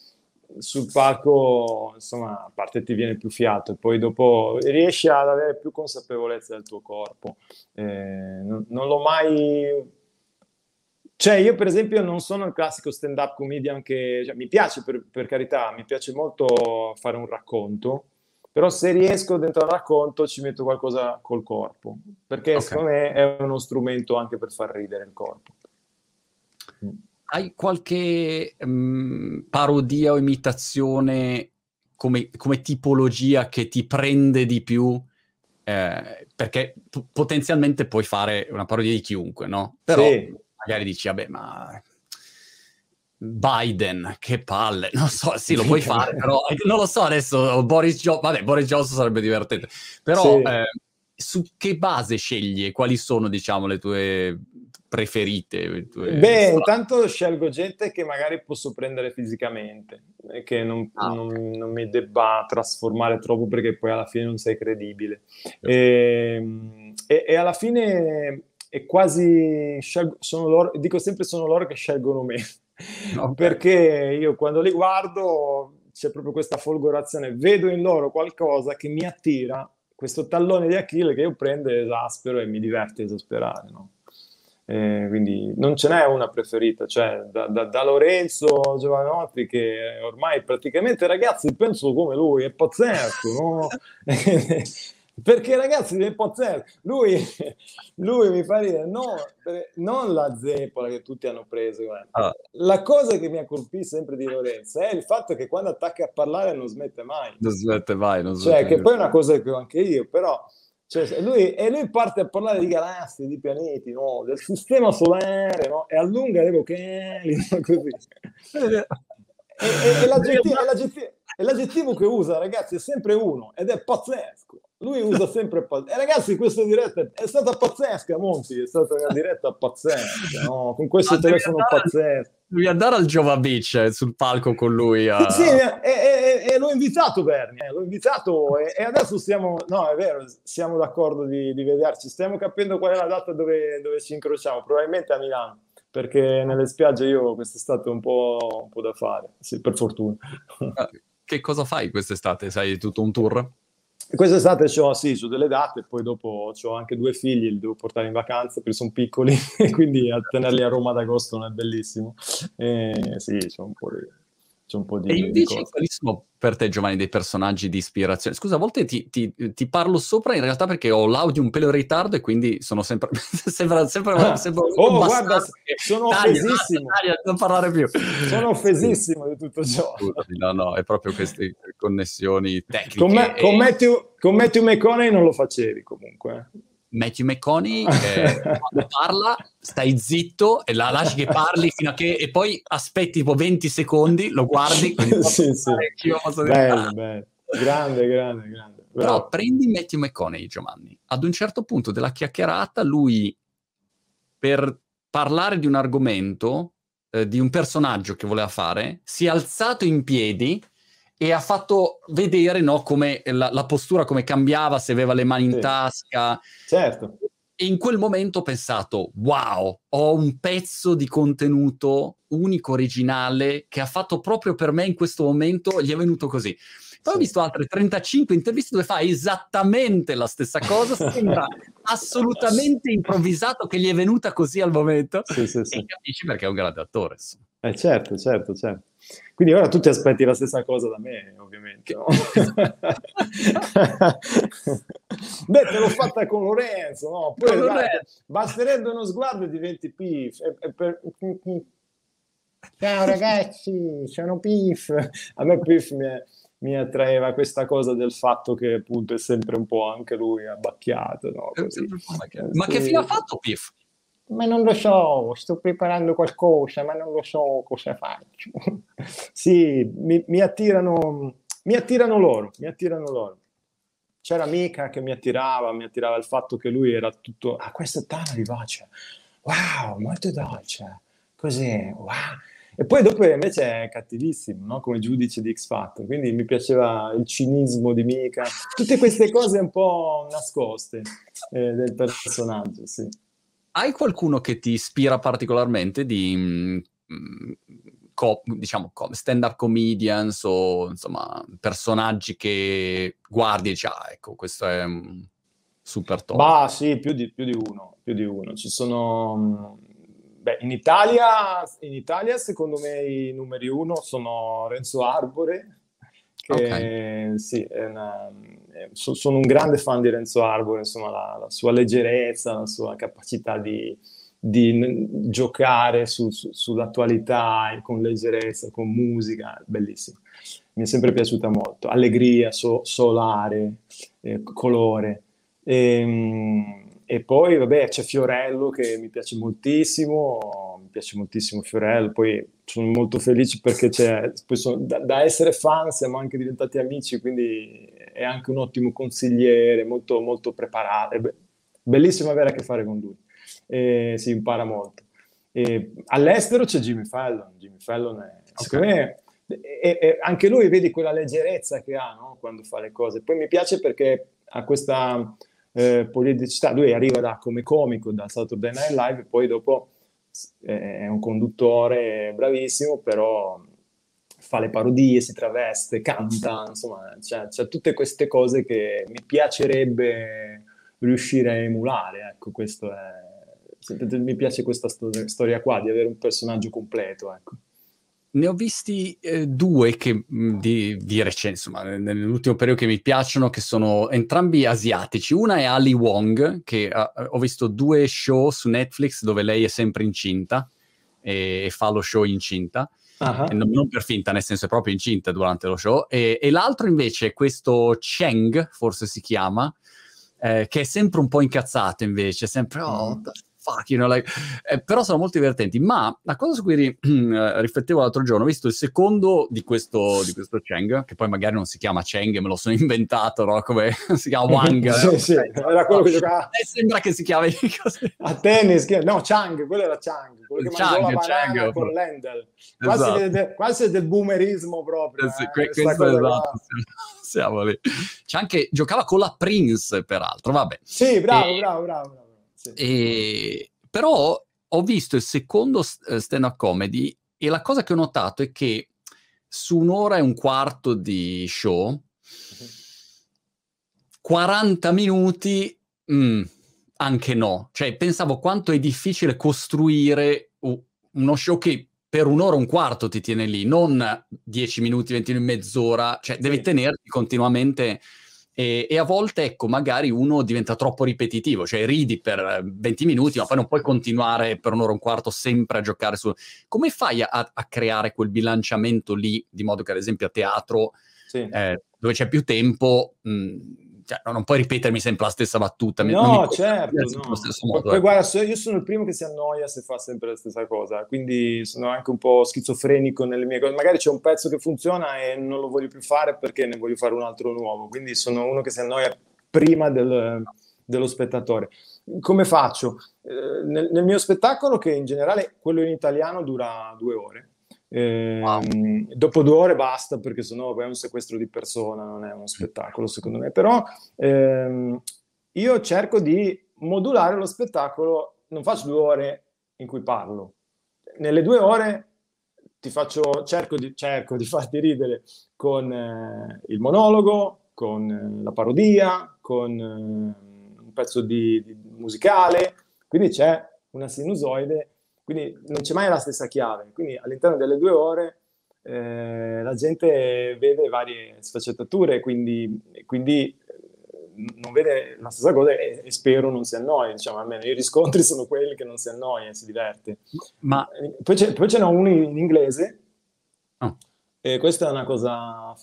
sul palco, insomma, a parte ti viene più fiato e poi dopo riesci ad avere più consapevolezza del tuo corpo. Eh, non, non, l'ho mai... Cioè, io per esempio non sono il classico stand-up comedian che... Cioè, mi piace, per, per, carità, mi piace molto fare un racconto, però se riesco dentro al racconto ci metto qualcosa col corpo, perché okay. secondo me è uno strumento anche per far ridere il corpo. Hai qualche um, parodia o imitazione come, come, tipologia che ti prende di più? Eh, perché p- potenzialmente puoi fare una parodia di chiunque, no? Però sì. magari dici, vabbè, ma Biden, che palle, non so, sì, lo puoi fare, però non lo so adesso, Boris Johnson, vabbè, Boris Johnson sarebbe divertente, però sì. eh, su che base scegli? Quali sono, diciamo, le tue preferite? Beh, intanto scelgo gente che magari posso prendere fisicamente e che non, ah, non, okay. non, mi debba trasformare troppo perché poi alla fine non sei credibile. E, ehm, e, e alla fine è quasi, scelgo, sono loro, dico sempre sono loro che scelgono me, okay. perché io quando li guardo c'è proprio questa folgorazione, vedo in loro qualcosa che mi attira questo tallone di Achille che io prendo e esaspero e mi diverte esasperare, no? Eh, quindi non ce n'è una preferita, cioè da, da, da, Lorenzo Giovanotti che ormai praticamente ragazzi penso come lui, è pazzesco, no? Perché ragazzi, è pazzesco. Lui, lui mi fa dire, no, non la zeppola che tutti hanno preso. Ah. La cosa che mi ha colpito sempre di Lorenzo è il fatto che quando attacca a parlare non smette mai. Non smette mai. Non cioè, smette che poi è una cosa che ho anche io, però... Cioè, lui, e lui parte a parlare di galassie, di pianeti, no? del sistema solare, no? e allunga le vocali, no? così. e, e, l'aggettivo, l'aggettivo che usa, ragazzi, è sempre uno, ed è pazzesco lui usa sempre e ragazzi questa diretta è stata pazzesca Monti è stata una diretta pazzesca no? con questo Ma telefono andare, pazzesco devi andare al Giova Beach eh, sul palco con lui a... sì, e, e, e, l'ho invitato Bernie eh, l'ho invitato e, e, adesso stiamo no è vero siamo d'accordo di, di, vederci stiamo capendo qual è la data dove, dove ci incrociamo probabilmente a Milano perché nelle spiagge io quest'estate ho un po', un po' da fare sì, per fortuna ah, che cosa fai quest'estate? Sai tutto un tour? Quest'estate ho sì, su delle date, poi dopo ho anche due figli, li devo portare in vacanza perché sono piccoli, quindi a tenerli a Roma ad agosto non è bellissimo. E, sì, c'è un po' di... c'è un po' di... E invece quali sono per te, Giovanni, dei personaggi di ispirazione? Scusa, a volte ti, ti, ti, parlo sopra in realtà perché ho l'audio un pelo in ritardo e quindi sono sempre... sembra, sempre, ah. sembra oh, guarda, sono taglia, offesissimo. Taglia, non parlare più. Sono offesissimo di tutto ciò. No, no, è proprio queste connessioni tecniche. Con, me, e... con, Matthew, con Matthew McConaughey non lo facevi comunque. Eh. Matthew McConaughey eh, quando parla stai zitto e la lasci che parli fino a che e poi aspetti tipo 20 secondi lo guardi sì, sì. bello, bello. grande grande grande però prendi Matthew McConaughey Giovanni ad un certo punto della chiacchierata lui per parlare di un argomento eh, di un personaggio che voleva fare si è alzato in piedi e ha fatto vedere no, come la, la, postura come cambiava, se aveva le mani in sì. tasca. Certo. E in quel momento ho pensato, wow, ho un pezzo di contenuto unico, originale, che ha fatto proprio per me in questo momento, gli è venuto così. Poi sì. ho visto altre 35 interviste dove fa esattamente la stessa cosa, sembra assolutamente improvvisato che gli è venuta così al momento. Sì, sì, sì. E capisci perché è un grande attore. Eh certo, certo, certo. Quindi ora tu ti aspetti la stessa cosa da me, ovviamente. No? Beh, te l'ho fatta con Lorenzo, no? Poi con Lorenzo. basterebbe uno sguardo e diventi pif. E, e per... Ciao ragazzi, sono Pif. A me Pif mi, è, mi, attraeva questa cosa del fatto che appunto è sempre un po' anche lui abbacchiato. No? Ma che fine ha fatto Pif? Ma non lo so, sto preparando qualcosa, ma non lo so cosa faccio. sì, mi, mi, attirano, mi attirano loro, mi attirano loro. C'era Mica che mi attirava, mi attirava il fatto che lui era tutto, ah, questo è tanto vivace, wow, molto dolce, così, wow. E poi dopo invece è cattivissimo, no? come giudice di X Factor, quindi mi piaceva il cinismo di Mica, tutte queste cose un po' nascoste eh, del personaggio, sì hai qualcuno che ti ispira particolarmente di, mh, mm, co- diciamo, stand-up comedians o insomma personaggi che guardi e dici, ah, ecco, questo è un super top? Bah, sì, più di, più di uno, più di uno. Ci sono... Mm, beh, in Italia, in Italia, secondo me, i numeri uno sono Renzo Arbore, Okay. Sì, una, so, sono un grande fan di Renzo Arbore, insomma, la, la sua leggerezza, la sua capacità di, di giocare su, su, sull'attualità con leggerezza, con musica, bellissimo. Mi è sempre piaciuta molto. Allegria, so, solare, eh, colore. E, ehm, e, poi, vabbè, c'è Fiorello che mi piace moltissimo, mi piace moltissimo Fiorello, poi sono molto felice perché c'è, sono, da, da, essere fan siamo anche diventati amici, quindi è anche un ottimo consigliere, molto, molto preparato, è bellissimo avere a che fare con lui, e si impara molto. E all'estero c'è Jimmy Fallon, Jimmy Fallon è, secondo me, e, e anche lui vedi quella leggerezza che ha no? quando fa le cose. Poi mi piace perché ha questa eh, politicità, lui arriva da, come comico da Saturday Night Live e poi dopo è un conduttore bravissimo, però fa le parodie, si traveste, canta, insomma, c'è, c'è tutte queste cose che mi piacerebbe riuscire a emulare, ecco, questo è... Mi piace questa storia qua, di avere un personaggio completo, ecco. Ne ho visti eh, due che mm, di, di recente, insomma, nell'ultimo periodo che mi piacciono, che sono entrambi asiatici. Una è Ali Wong, che uh, ho visto due show su Netflix dove lei è sempre incinta e fa lo show incinta. Uh-huh. Non, non, per finta, nel senso è proprio incinta durante lo show. E, e l'altro invece questo Cheng, forse si chiama, eh, che è sempre un po' incazzato invece, sempre, oh, mm fuck, you know, like... eh, però sono molto divertenti. Ma la cosa su cui ri- riflettevo l'altro giorno, ho visto il secondo di questo, di questo Cheng, che poi magari non si chiama Cheng, me lo sono inventato, no? Come si chiama Wang. sì, sì, era quello che giocava. Eh, sembra che si chiami così. A tennis, no, Chang, quello era Chang, quello che Chang, mangiava Chang, Chang con l'Endel. Quasi, esatto. de, quasi del boomerismo proprio. Eh, sì, eh, que- questo è esatto. Siamo lì. C'è anche, giocava con la Prince, peraltro, vabbè. Sì, bravo, e... bravo, bravo. E, però ho visto il secondo eh, stand-up comedy e la cosa che ho notato è che su un'ora e un quarto di show, 40 minuti, mm, anche no. Cioè, pensavo quanto è difficile costruire uno show che per un'ora e un quarto ti tiene lì, non 10 minuti, 20 minuti, mezz'ora, cioè devi sì. tenerti continuamente e, e, a volte, ecco, magari uno diventa troppo ripetitivo, cioè ridi per 20 minuti, ma poi non puoi continuare per un'ora e un quarto sempre a giocare su... Come fai a, a creare quel bilanciamento lì, di modo che ad esempio a teatro, sì. eh, dove c'è più tempo... Mh, cioè, non puoi ripetermi sempre la stessa battuta. No, certo. No. Modo, poi, ecco. guarda, io sono il primo che si annoia se fa sempre la stessa cosa, quindi sono anche un po' schizofrenico nelle mie cose. Magari c'è un pezzo che funziona e non lo voglio più fare perché ne voglio fare un altro nuovo, quindi sono uno che si annoia prima del, dello spettatore. Come faccio? Eh, nel, nel mio spettacolo, che in generale quello in italiano dura due ore, eh, wow. Dopo due ore basta perché sennò è un sequestro di persona, non è uno spettacolo secondo me. Però ehm, io cerco di modulare lo spettacolo, non faccio due ore in cui parlo. Nelle due ore ti faccio, cerco, di, cerco di farti ridere con eh, il monologo, con eh, la parodia, con eh, un pezzo di, di musicale, quindi c'è una sinusoide quindi non c'è mai la stessa chiave. Quindi all'interno delle due ore eh, la gente vede varie sfaccettature, quindi, quindi eh, non vede la stessa cosa e, e, spero non si annoi, diciamo, almeno i riscontri sono quelli che non si annoia, si diverte. Ma... Poi, c'è, poi ce n'è uno in, inglese, oh. e questa è una cosa,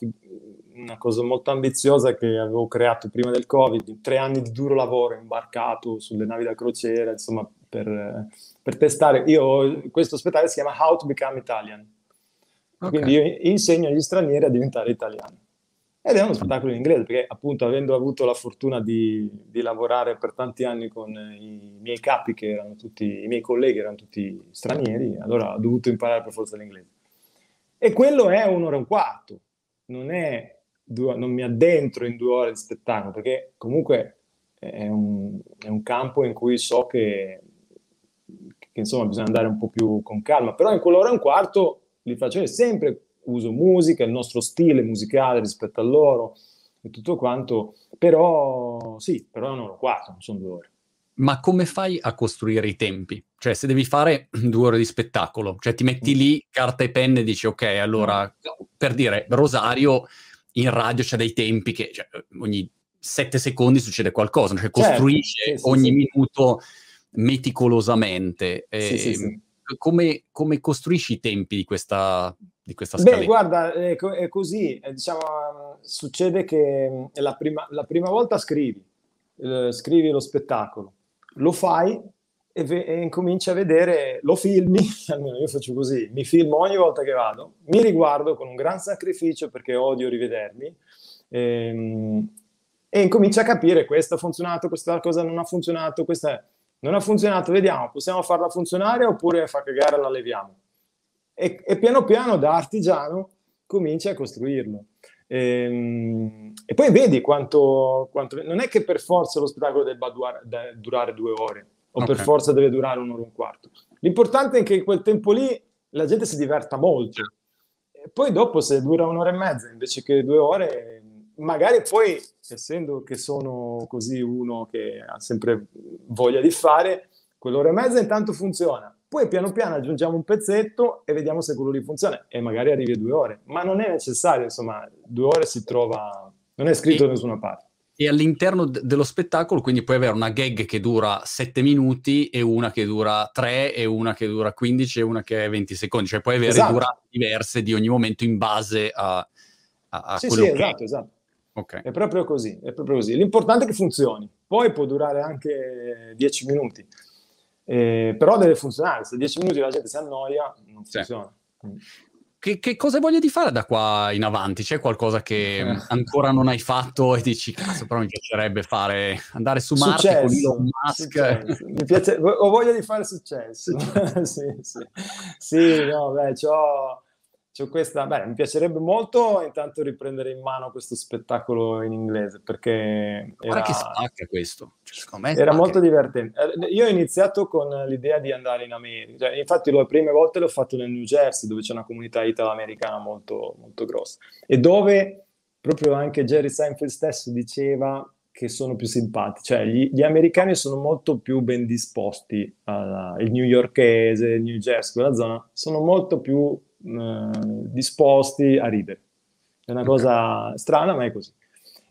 una cosa molto ambiziosa che avevo creato prima del Covid, tre anni di duro lavoro imbarcato sulle navi da crociera, insomma, per, per testare. Io, questo spettacolo si chiama How to Become Italian. Okay. Quindi io insegno agli stranieri a diventare italiani. Ed è uno spettacolo in inglese, perché appunto avendo avuto la fortuna di, di, lavorare per tanti anni con i miei capi, che erano tutti, i miei colleghi erano tutti stranieri, allora ho dovuto imparare per forza l'inglese. E quello è un'ora e un quarto, non, è due, non mi addentro in due ore di spettacolo, perché comunque è un, è un campo in cui so che che insomma bisogna andare un po' più con calma, però in quell'ora e un quarto li faccio sempre, uso musica, il nostro stile musicale rispetto a loro e tutto quanto, però sì, però e un quarto, non sono due ore. Ma come fai a costruire i tempi? Cioè, se devi fare due ore di spettacolo, cioè ti metti lì carta e penna e dici, ok, allora, per dire, Rosario in radio c'è dei tempi che cioè, ogni sette secondi succede qualcosa, cioè certo, costruisce sì, sì, ogni sì. minuto meticolosamente. Sì, sì, sì. Come, come, costruisci i tempi di questa, di questa scaletta? Beh, guarda, è, è così. È, diciamo, succede che la prima, la prima volta scrivi, eh, scrivi lo spettacolo, lo fai e, ve- e incominci a vedere, lo filmi, almeno io faccio così, mi filmo ogni volta che vado, mi riguardo con un gran sacrificio perché odio rivedermi. Ehm, e incominci a capire questo ha funzionato, questa cosa non ha funzionato, questa è non ha funzionato, vediamo, possiamo farla funzionare oppure fa cagare la leviamo. E, e piano piano da artigiano cominci a costruirlo. E, ehm, e poi vedi quanto, quanto, Non è che per forza lo spettacolo debba durare, durare due ore o okay. per forza deve durare un'ora e un quarto. L'importante è che in quel tempo lì la gente si diverta molto. E poi dopo se dura un'ora e mezza invece che due ore magari poi, essendo che sono così uno che ha sempre voglia di fare, quell'ora e mezza intanto funziona. Poi piano piano aggiungiamo un pezzetto e vediamo se quello lì funziona e magari arrivi a due ore. Ma non è necessario, insomma, due ore si trova, non è scritto da nessuna parte. E all'interno dello spettacolo, quindi puoi avere una gag che dura 7 minuti e una che dura 3 e una che dura 15 e una che è 20 secondi, cioè puoi avere esatto. durate diverse di ogni momento in base a, a, a sì, quello sì, che... esatto, esatto. Okay. È proprio così, è proprio così. L'importante è che funzioni, poi può durare anche 10 minuti, eh, però deve funzionare. Se 10 minuti la gente si annoia, non sì. funziona. Che, che, cosa voglio di fare da qua in avanti? C'è qualcosa che ancora non hai fatto e dici, cazzo, però mi piacerebbe fare, andare su Marte successo, con Elon Musk? Mi piace, ho voglia di fare successo. sì, sì. sì, no, beh, c'ho c'è questa, beh, mi piacerebbe molto intanto riprendere in mano questo spettacolo in inglese perché era, che spacca questo, cioè, era spacca. molto divertente. Eh, io ho iniziato con l'idea di andare in America, cioè, infatti le prime volte l'ho fatto nel New Jersey dove c'è una comunità italo-americana molto, molto grossa e dove proprio anche Jerry Seinfeld stesso diceva che sono più simpatici, cioè gli, gli, americani sono molto più ben disposti, uh, il newyorkese, il New Jersey, quella zona, sono molto più uh, disposti a ridere. È una cosa strana, ma è così.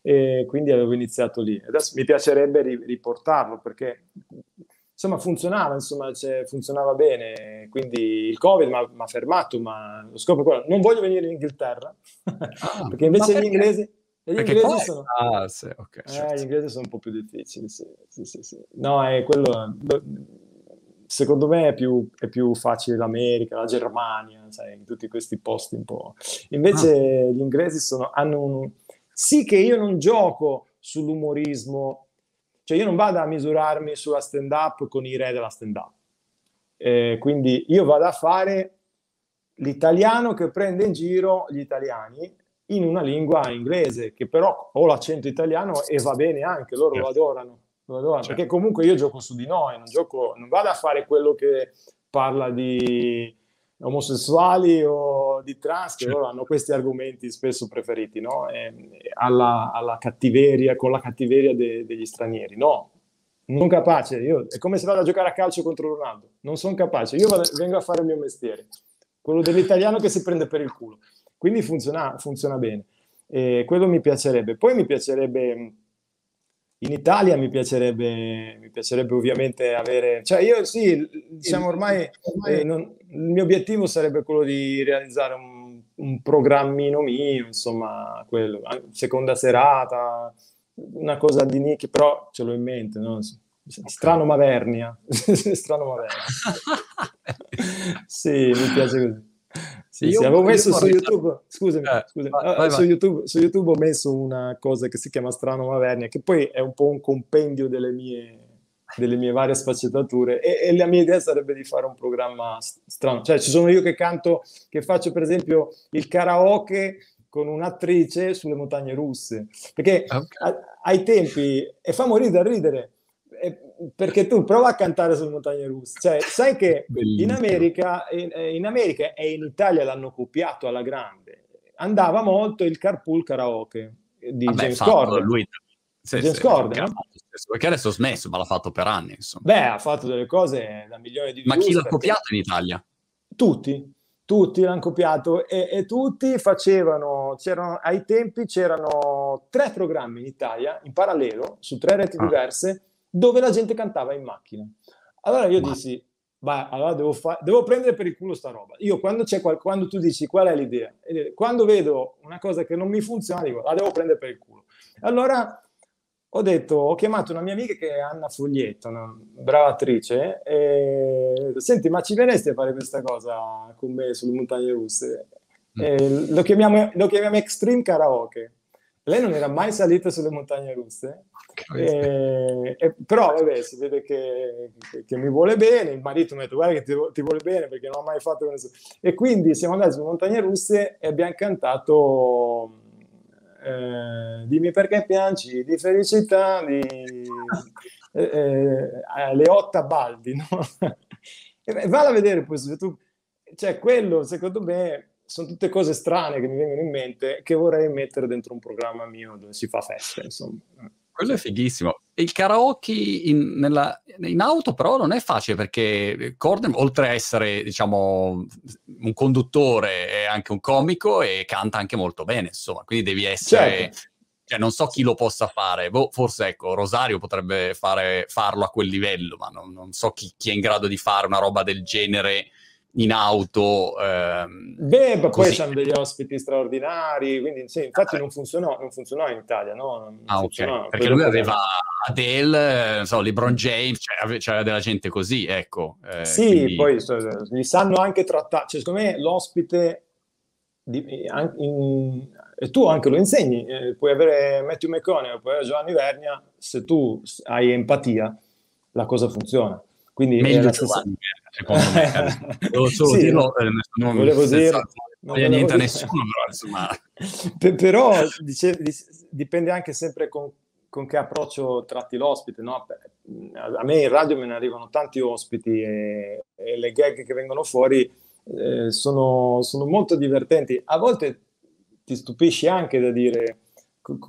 E quindi avevo iniziato lì. Adesso mi piacerebbe riportarlo perché insomma funzionava, insomma, cioè, funzionava bene, quindi il Covid mi ha fermato, ma lo scopo è quello. Non voglio venire in Inghilterra, ah, perché invece perché? gli inglesi gli inglesi, poi... sono... Ah, sì, okay, eh, certo. gli inglesi sono un po' più difficili, sì, sì, sì. No, è quello... Secondo me è più, è più facile l'America, la Germania, sai, in tutti questi posti un po'. Invece ah. gli inglesi sono, hanno un... Sì che io non gioco sull'umorismo, cioè io non vado a misurarmi sulla stand-up con i re della stand-up. Eh, quindi io vado a fare l'italiano che prende in giro gli italiani in una lingua inglese, che però ho l'accento italiano e va bene anche, loro certo. lo adorano. Lo adorano certo. Perché comunque io gioco su di noi, non, gioco, non vado a fare quello che parla di omosessuali o di trans, che certo. loro hanno questi argomenti spesso preferiti, no? Alla, alla, cattiveria, con la cattiveria de, degli stranieri. No, non sono capace, io, è come se vado a giocare a calcio contro Ronaldo, non sono capace, io vado, vengo a fare il mio mestiere, quello dell'italiano che si prende per il culo. Quindi funziona, funziona bene. E quello mi piacerebbe. Poi mi piacerebbe in Italia mi piacerebbe, mi piacerebbe ovviamente avere, cioè io sì, diciamo ormai, ormai eh, non, il mio obiettivo sarebbe quello di realizzare un, un programmino mio, insomma, quello, seconda serata, una cosa di nicchia, però ce l'ho in mente, no? strano Mavernia, strano Mavernia. sì, mi piace così. Sì, io, sì, avevo messo su YouTube, scusami, eh, scusami. vai, vai, su, YouTube, su, YouTube, ho messo una cosa che si chiama Strano Mavernia, che poi è un po' un compendio delle mie, delle mie varie sfaccettature e, e, la mia idea sarebbe di fare un programma strano, cioè ci sono io che canto, che faccio per esempio il karaoke con un'attrice sulle montagne russe, perché okay. a, ai tempi, e fa morire da ridere, perché tu prova a cantare sulle montagne russe, cioè, sai che in America, in, eh, in America, e in Italia l'hanno copiato alla grande, andava molto il carpool karaoke di Vabbè, James Corden. Lui... Sì, James sì, Corden, perché adesso ho smesso, ma l'ha fatto per anni. Insomma. Beh, ha fatto delle cose da milioni di Ma chi l'ha copiato in Italia? Tutti, tutti l'hanno copiato e, e, tutti facevano, c'erano, ai tempi c'erano tre programmi in Italia in parallelo su tre reti ah. diverse dove la gente cantava in macchina. Allora io Ma... dissi, beh, allora devo, fa- devo, prendere per il culo sta roba. Io quando, c'è qual- quando tu dici qual è l'idea, quando vedo una cosa che non mi funziona, dico, la devo prendere per il culo. Allora ho detto, ho chiamato una mia amica che è Anna Foglietto, una brava attrice, e senti, ma ci verresti a fare questa cosa con me sulle montagne russe? Mm. Lo, chiamiamo, lo chiamiamo Extreme Karaoke. Lei non era mai salita sulle montagne russe, e, e, però vabbè, si vede che, che, che, mi vuole bene, il marito mi ha detto guarda che ti, ti, vuole bene perché non ho mai fatto questo. E quindi siamo andati sulle montagne russe e abbiamo cantato eh, Dimmi perché piangi di felicità di eh, eh, Leotta Baldi, no? e valla a vedere poi su YouTube, cioè quello secondo me sono tutte cose strane che mi vengono in mente che vorrei mettere dentro un programma mio dove si fa festa, insomma. Quello è fighissimo. Il karaoke in, nella, in auto però non è facile perché Corden, oltre a essere, diciamo, un conduttore, è anche un comico e canta anche molto bene, insomma. Quindi devi essere... Certo. Cioè, non so chi lo possa fare. Boh, forse, ecco, Rosario potrebbe fare, farlo a quel livello, ma non, non so chi, chi, è in grado di fare una roba del genere in auto. Ehm, Beh, ma poi c'hanno degli ospiti straordinari, quindi sì, infatti ah, non, funzionò, non funzionò in Italia, no? ah, ok, perché lui aveva Adele, so, LeBron James, cioè, c'era della gente così, ecco. Eh, sì, quindi... poi li sanno anche trattare, cioè secondo me l'ospite, di, in, e tu anche lo insegni, eh, puoi avere Matthew McConaughey, puoi avere Giovanni Vernia, se tu hai empatia, la cosa funziona. Quindi Meglio Giovanni secondo me. Volevo solo sì, dirlo, eh, non volevo dire, non volevo niente a nessuno, però insomma... però dice, dipende anche sempre con, con, che approccio tratti l'ospite, no? A me in radio me ne arrivano tanti ospiti e, e le gag che vengono fuori eh, sono, sono molto divertenti. A volte ti stupisci anche da dire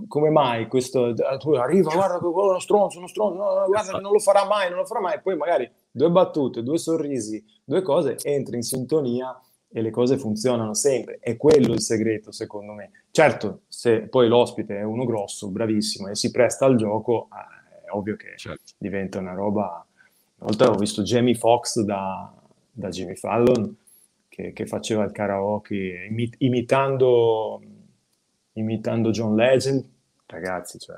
come mai questo arriva, guarda, uno stronzo, uno stronzo, no, guarda, esatto. non lo farà mai, non lo farà mai, poi magari due battute, due sorrisi, due cose, entri in sintonia e le cose funzionano sempre. È quello il segreto, secondo me. Certo, se poi l'ospite è uno grosso, bravissimo, e si presta al gioco, eh, è ovvio che certo. diventa una roba... Una volta ho visto Jamie Foxx da, da Jimmy Fallon, che, che, faceva il karaoke imi, imitando imitando John Legend, ragazzi, cioè...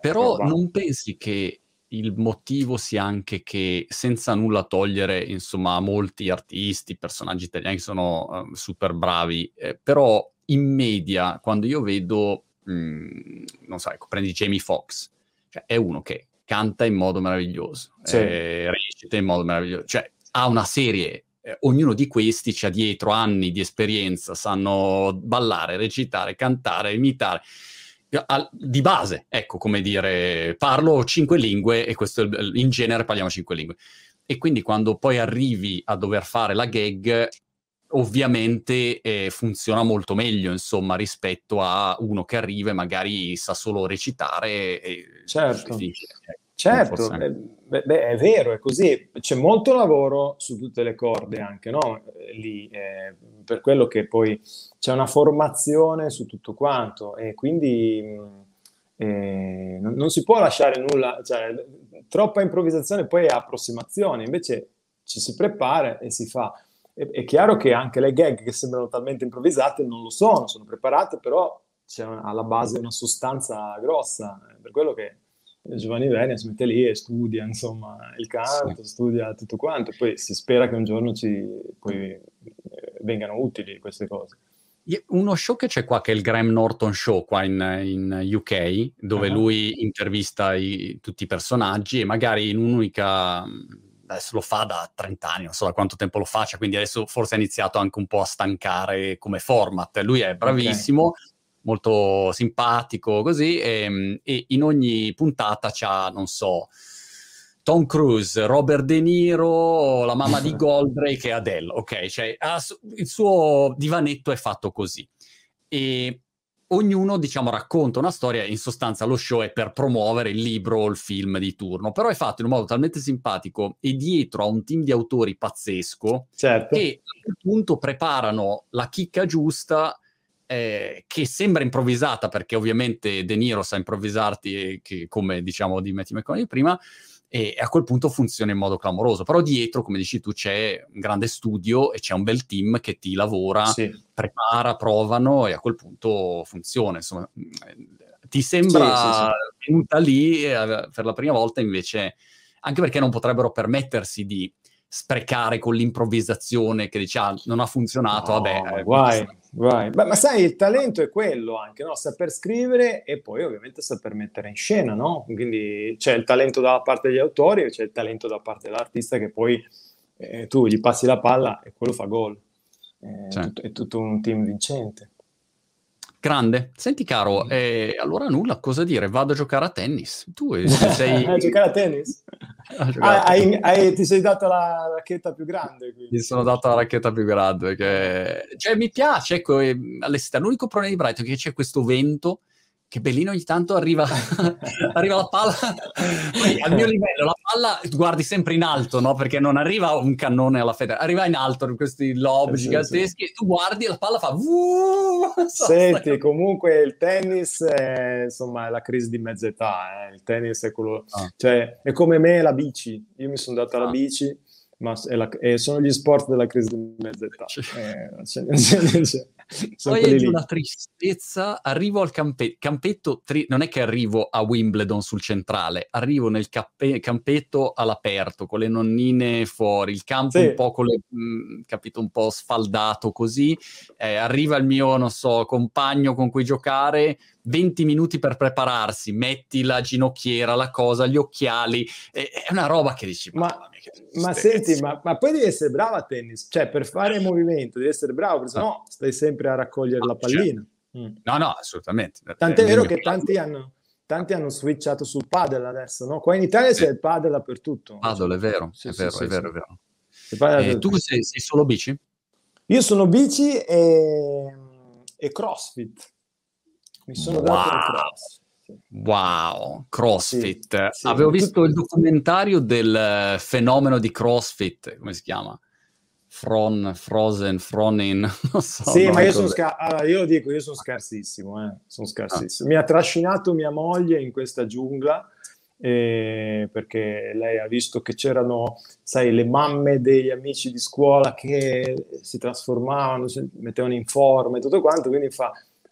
Però roba. non pensi che il motivo sia anche che, senza nulla togliere, insomma, molti artisti, personaggi italiani che sono uh, super bravi, eh, però in media, quando io vedo, mh, mm, non so, ecco, prendi Jamie Foxx, cioè è uno che canta in modo meraviglioso, sì. eh, recita in modo meraviglioso, cioè ha una serie eh, ognuno di questi c'ha dietro anni di esperienza, sanno ballare, recitare, cantare, imitare. di base, ecco come dire, parlo cinque lingue e questo in genere parliamo cinque lingue. E quindi quando poi arrivi a dover fare la gag, ovviamente eh, funziona molto meglio, insomma, rispetto a uno che arriva e magari sa solo recitare. E, certo. E, Certo, eh, beh, beh, è vero, è così. C'è molto lavoro su tutte le corde anche, no? Eh, lì, eh, per quello che poi c'è una formazione su tutto quanto e quindi mm, eh, non, non, si può lasciare nulla, cioè, troppa improvvisazione poi è approssimazione, invece ci si prepara e si fa. È, è chiaro che anche le gag che sembrano talmente improvvisate non lo sono, sono preparate, però c'è alla base una sostanza grossa, per quello che Giovanni Venia si mette lì e studia insomma il canto, sì. studia tutto quanto, poi si spera che un giorno ci poi, eh, vengano utili queste cose. Uno show che c'è qua, che è il Graham Norton Show qua in, in UK, dove uh-huh. lui intervista i, tutti i personaggi e magari in un'unica adesso lo fa da 30 anni, non so da quanto tempo lo faccia, quindi adesso forse ha iniziato anche un po' a stancare come format. Lui è bravissimo, okay molto simpatico così e, ehm, e in ogni puntata c'ha, non so, Tom Cruise, Robert De Niro, la mamma di Goldrake e Adele, ok? Cioè, il suo divanetto è fatto così. E ognuno, diciamo, racconta una storia, in sostanza lo show è per promuovere il libro o il film di turno, però è fatto in un modo talmente simpatico e dietro a un team di autori pazzesco certo. che a quel punto preparano la chicca giusta eh, che sembra improvvisata perché ovviamente De Niro sa improvvisarti che, come diciamo di Matthew McConaughey prima e a quel punto funziona in modo clamoroso però dietro come dici tu c'è un grande studio e c'è un bel team che ti lavora sì. prepara, provano e a quel punto funziona insomma ti sembra sì, sì, venuta lì eh, per la prima volta invece anche perché non potrebbero permettersi di sprecare con l'improvvisazione che dice ah, non ha funzionato, no, vabbè. Eh, guai, guai. Beh, ma sai, il talento è quello anche, no? saper scrivere e poi ovviamente saper mettere in scena, no? Quindi c'è il talento da parte degli autori e c'è il talento da parte dell'artista che poi eh, tu gli passi la palla e quello fa gol. Eh, certo. è tutto un team vincente. Grande. Senti caro, eh, allora nulla, cosa dire? Vado a giocare a tennis. Tu sei... a giocare a tennis? Ah, hai, hai, ti sei dato la racchetta più grande. Quindi. Mi sono dato la racchetta più grande. Che... Cioè, mi piace, ecco, all'estate. L'unico problema di Brighton è che c'è questo vento che bellino ogni tanto arriva, arriva la palla Poi, al mio livello la palla guardi sempre in alto no? perché non arriva un cannone alla fede arriva in alto in questi lob sì, giganteschi sì. e tu guardi e la palla fa senti comunque il tennis è, insomma è la crisi di mezza età eh. il tennis è quello ah. cioè è come me la bici io mi sono data ah. la bici ma la, sono gli sport della crisi di mezza età eh, c'è, c'è, c'è. Poi è una tristezza, arrivo al campe- campetto, tri- non è che arrivo a Wimbledon sul centrale, arrivo nel cape- campetto all'aperto, con le nonnine fuori, il campo sì. un po' con le, mh, mm, capito, un po' sfaldato così, eh, arriva il mio, non so, compagno con cui giocare, 20 minuti per prepararsi, metti la ginocchiera, la cosa, gli occhiali, è, è una roba che dici, ma, ma senti, ma, ma, poi devi essere bravo a tennis, cioè per fare il movimento devi essere bravo, perché no stai sempre a raccogliere la pallina. Certo. Mm. No, no, assolutamente. Tant'è vero che tanti hanno, tanti hanno switchato sul padel adesso, no? Qua in Italia sì. c'è il padel dappertutto. Padel, è vero, sì, è, vero sì, è vero, è vero, è vero. tu sei, sei, solo bici? Io sono bici e, e crossfit. Mi sono dato wow. il cross. Wow, CrossFit. Sì, sì. Avevo visto il documentario del fenomeno di CrossFit, come si chiama? Fron, Frozen, Fronin, non so. Sì, ma io sono, scar- allora, io lo dico, io sono scarsissimo, eh. sono scarsissimo. Ah. Mi ha trascinato mia moglie in questa giungla eh, perché lei ha visto che c'erano, sai, le mamme degli amici di scuola che si trasformavano, si mettevano in forma e tutto quanto, quindi fa,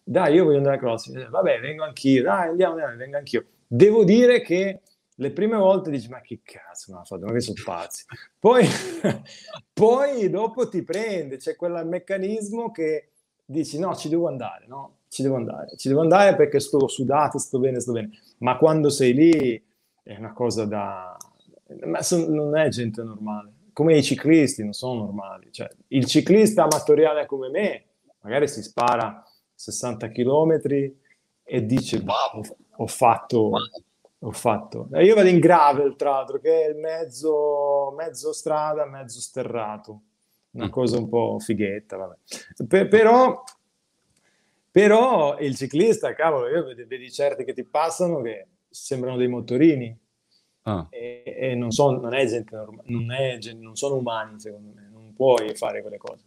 dai, io voglio andare a CrossFit, vabbè, vengo anch'io, dai, andiamo, andiamo, vengo anch'io. Devo dire che le prime volte dici, ma che cazzo mi ha fatto, ma che sono pazzi. Poi, poi dopo ti prende, c'è quel meccanismo che dici, no, ci devo andare, no? Ci devo andare, ci devo andare perché sto sudato, sto bene, sto bene. Ma quando sei lì è una cosa da... Ma son, non è gente normale. Come i ciclisti non sono normali. Cioè, il ciclista amatoriale come me magari si spara 60 km e dice, wow, ho fatto... Ho fatto. Io vado in gravel, tra l'altro, che è il mezzo, mezzo strada, mezzo sterrato. Una mm. cosa un po' fighetta, vabbè. Per, però, però il ciclista, cavolo, io vedi certi che ti passano che sembrano dei motorini. Ah. E, e non, son, non, è gente normale, non, è, non sono umani, secondo me, non puoi fare quelle cose.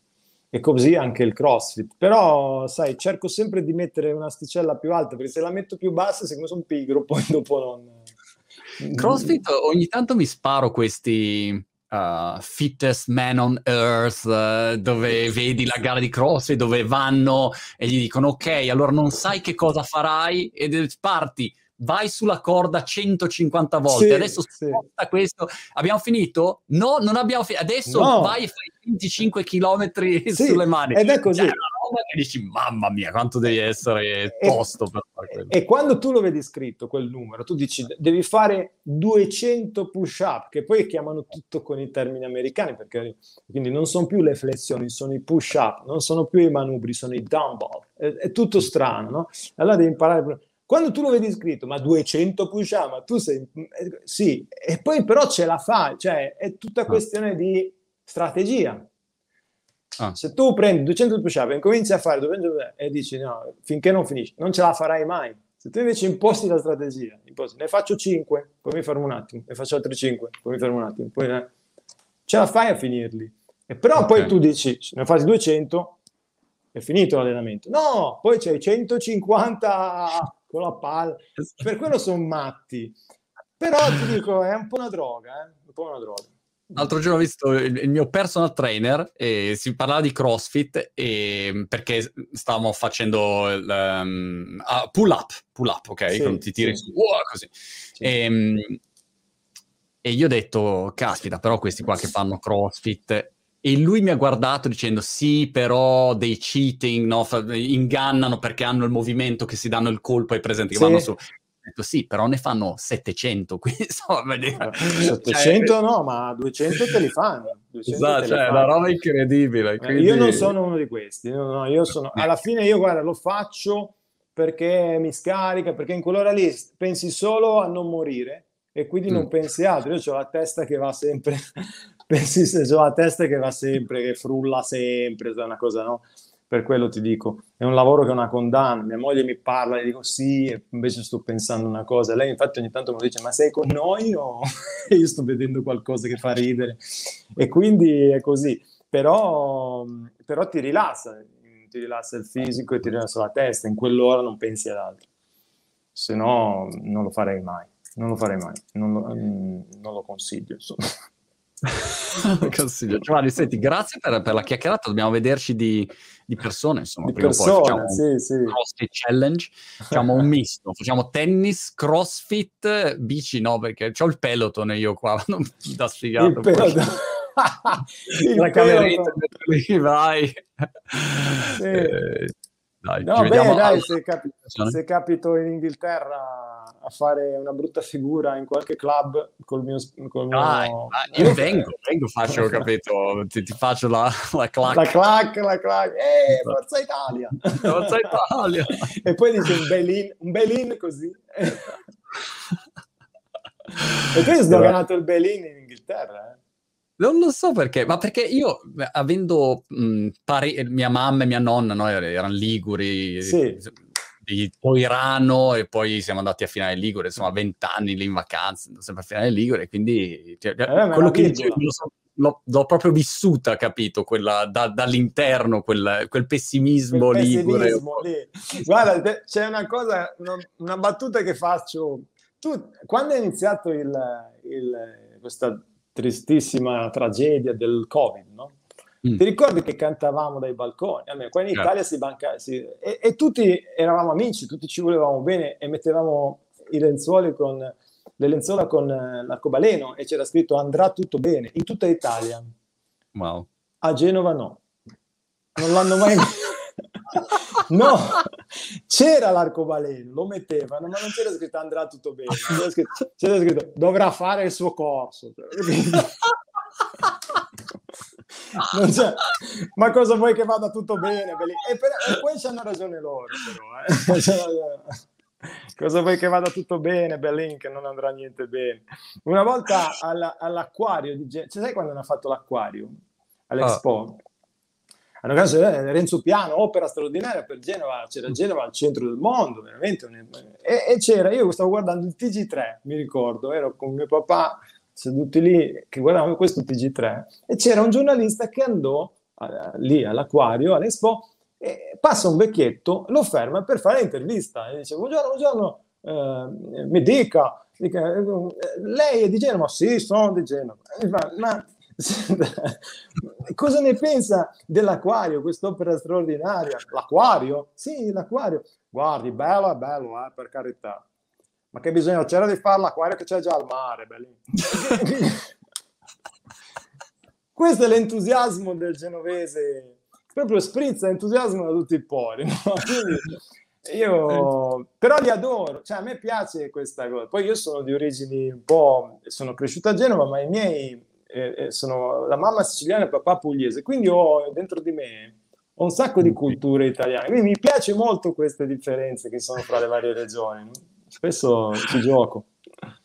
E così anche il CrossFit. Però, sai, cerco sempre di mettere una sticella più alta, perché se la metto più bassa, secondo me sono pigro, poi dopo non... CrossFit ogni tanto mi sparo questi uh, fittest man on earth, uh, dove vedi la gara di CrossFit, dove vanno e gli dicono ok, allora non sai che cosa farai e parti vai sulla corda 150 volte, sì, adesso sì. questo, abbiamo finito? No, non abbiamo finito, adesso no. vai e fai 25 km sì, sulle mani. Ed è così. Cioè, che dici, mamma mia, quanto devi essere tosto per fare quello. E quando tu lo vedi scritto, quel numero, tu dici, devi fare 200 push-up, che poi chiamano tutto con i termini americani, perché quindi non sono più le flessioni, sono i push-up, non sono più i manubri, sono i dumbbell. È, è tutto strano, no? Allora devi imparare quando tu lo vedi scritto, ma 200 push-up, ma tu sei... Eh, sì, e poi però ce la fai, cioè è tutta ah. questione di strategia. Ah. Se tu prendi 200 push-up e incominci a fare 200 e dici no, finché non finisci, non ce la farai mai. Se tu invece imposti la strategia, imposti, ne faccio 5, poi mi fermo un attimo, ne faccio altri 5, poi mi fermo un attimo, poi ne... ce la fai a finirli. E però okay. poi tu dici, ne fai 200, è finito l'allenamento. No, poi c'hai 150 con la palla. Per quello sono matti. Però ti dico, è un po' una droga, eh? un po' una droga. L'altro giorno ho visto il, il, mio personal trainer e si parlava di CrossFit e, perché stavamo facendo il um, uh, pull up, pull up, ok? Sì, ti tiri sì. su, wow, così. Sì. E, ehm, e io ho detto, caspita, però questi qua che fanno CrossFit e lui mi ha guardato dicendo sì, però dei cheating, no? ingannano perché hanno il movimento che si danno il colpo ai presenti che sì. vanno su. Detto sì, però ne fanno 700, quindi insomma... 700 cioè, no, ma 200 te li fanno. Esatto, cioè, è una roba incredibile. Quindi... Io non sono uno di questi, no, no, io sono... alla fine io guarda, lo faccio perché mi scarica, perché in quell'ora lì pensi solo a non morire e quindi non mm. pensi altro. Io ho la testa che va sempre, pensi se ho la testa che va sempre, che frulla sempre, è una cosa, no? Per quello ti dico, è un lavoro che è una condanna. Mia moglie mi parla e dico sì, e invece sto pensando una cosa. Lei infatti ogni tanto mi dice ma sei con noi o io sto vedendo qualcosa che fa ridere? E quindi è così. Però, però ti rilassa, ti rilassa il fisico e ti rilassa la testa. In quell'ora non pensi ad altro. Se no non lo farei mai non lo farei mai, non lo, mm, non lo consiglio. Insomma. consiglio. Giovanni, senti, grazie per, per, la chiacchierata. Dobbiamo vederci di, di persone, insomma. Di persone, poi sì, sì. CrossFit Challenge. Facciamo un misto. Facciamo tennis, CrossFit, bici, no, perché ho il peloton io qua, non da sfigato. La cameretta lì, vai. Sì. Eh, dai, no, beh, dai, se, capi- se, capito in Inghilterra a fare una brutta figura in qualche club col mio... Col mio... Dai, io vengo, vengo, faccio, capito, ti, ti faccio la, la clac. La clac, la clac, eh, Forza Italia! Forza Italia! e poi dice un bel un bel così. e poi è sdoganato il bel in Inghilterra, eh. Non lo so perché, ma perché io, avendo mh, pari, mia mamma e mia nonna, no, erano liguri, sì. di Poirano e poi siamo andati a Finale Ligure, insomma, vent'anni lì in vacanza, sempre a Finale Ligure, quindi cioè, eh, quello che dicevo, l'ho, l'ho, proprio vissuta, capito, quella, da, dall'interno, quel, quel pessimismo, quel pessimismo ligure. Lì. Guarda, c'è una cosa, una, una, battuta che faccio. Tu, quando è iniziato il, il, questa tristissima tragedia del Covid, no? Mm. Ti ricordi che cantavamo dai balconi? Almeno qua in certo. Italia si banca si, e, e, tutti eravamo amici, tutti ci volevamo bene e mettevamo i lenzuoli con le lenzuola con eh, l'arcobaleno e c'era scritto andrà tutto bene in tutta Italia. Wow. A Genova no. Non l'hanno mai No, c'era l'arcobaleno, lo mettevano, ma non c'era scritto andrà tutto bene. C'era scritto, c'era scritto dovrà fare il suo corso. ma cosa vuoi che vada tutto bene? E, per, e poi c'hanno ragione loro, però. Eh. cosa vuoi che vada tutto bene, Berlin, che non andrà niente bene. Una volta alla, all'acquario di Genova, cioè, sai quando hanno fatto l'acquario? All'Expo? Oh. Hanno caso eh, Renzo Piano, opera straordinaria per Genova, c'era Genova al centro del mondo, veramente. E, e c'era, io stavo guardando il TG3, mi ricordo, ero con mio papà seduti lì che guardavamo questo TG3 e c'era un giornalista che andò uh, lì all'acquario, all'Expo, e passa un vecchietto, lo ferma per fare l'intervista e dice buongiorno, buongiorno, eh, mi dica, dica, eh, lei è di Genova? Sì, sono di Genova. Ma, ma cosa ne pensa dell'acquario, quest'opera straordinaria? L'acquario? Sì, l'acquario. Guardi, bello è bello, eh, per carità ma che bisogno c'era di fare l'acquario che c'è già al mare. Questo è l'entusiasmo del genovese, proprio sprizza entusiasmo da tutti i pori. No? io però li adoro, cioè a me piace questa cosa. Poi io sono di origini un po', sono cresciuto a Genova, ma i miei eh, sono la mamma siciliana e il papà pugliese, quindi ho dentro di me un sacco di culture italiane. Quindi mi piace molto queste differenze che sono fra le varie regioni. Spesso ci gioco.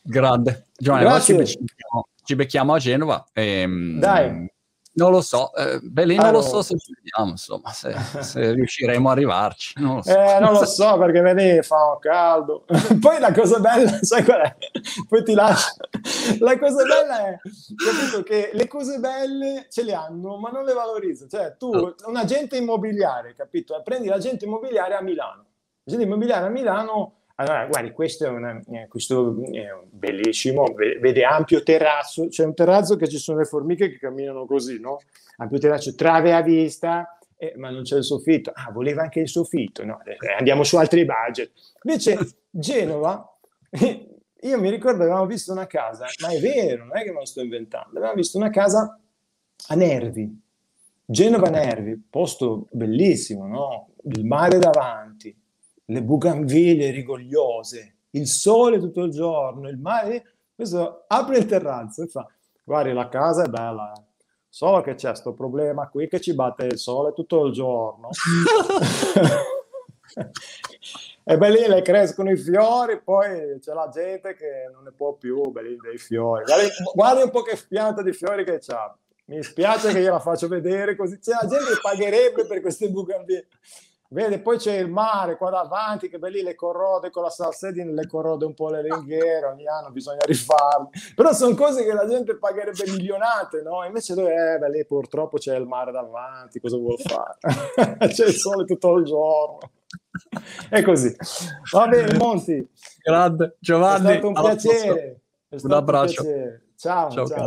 Grande. Giovanni, ci becchiamo, ci becchiamo, a Genova. E, ehm, Dai. Non lo so, eh, beh, non ah, lo so se ci vediamo, insomma, se, se riusciremo a arrivarci. Non lo so, eh, non lo so perché vedi, fa caldo. Poi la cosa bella, sai qual è? Poi ti lascio. La cosa bella è capito, che le cose belle ce le hanno, ma non le valorizzo. Cioè, tu, un agente immobiliare, capito? Prendi l'agente immobiliare a Milano. L'agente immobiliare a Milano allora, guardi, questo è, una, eh, questo è bellissimo, vede ampio terrazzo, c'è un terrazzo che ci sono le formiche che camminano così, no? Ampio terrazzo, trave a vista, eh, ma non c'è il soffitto. Ah, voleva anche il soffitto, no? Eh, andiamo su altri budget. Invece Genova, io mi ricordo avevamo visto una casa, ma è vero, non è che me lo sto inventando, avevamo visto una casa a Nervi, Genova Nervi, posto bellissimo, no? Il mare davanti, le bucanville rigogliose, il sole tutto il giorno, il mare. Questo apre il terrazzo e fa: Guardi, la casa è bella, eh. solo che c'è questo problema qui che ci batte il sole tutto il giorno. e beh, lì le crescono i fiori, poi c'è la gente che non ne può più belli dei fiori. Guardi, guardi un po' che pianta di fiori che c'ha. Mi spiace che gliela faccio vedere così. C'è la gente che pagherebbe per queste bucanville. Vede, poi c'è il mare qua davanti che lì le corrode con la salsedine, le corrode un po' le ringhiere, ogni anno bisogna rifarle. Però sono cose che la gente pagherebbe milionate, no? Invece dove eh, beh, lì purtroppo c'è il mare davanti, cosa vuol fare? c'è il sole tutto il giorno. È così. Va bene, Monti. Grande, Giovanni. È stato un piacere. un abbraccio. Un piacere. Ciao, ciao. ciao.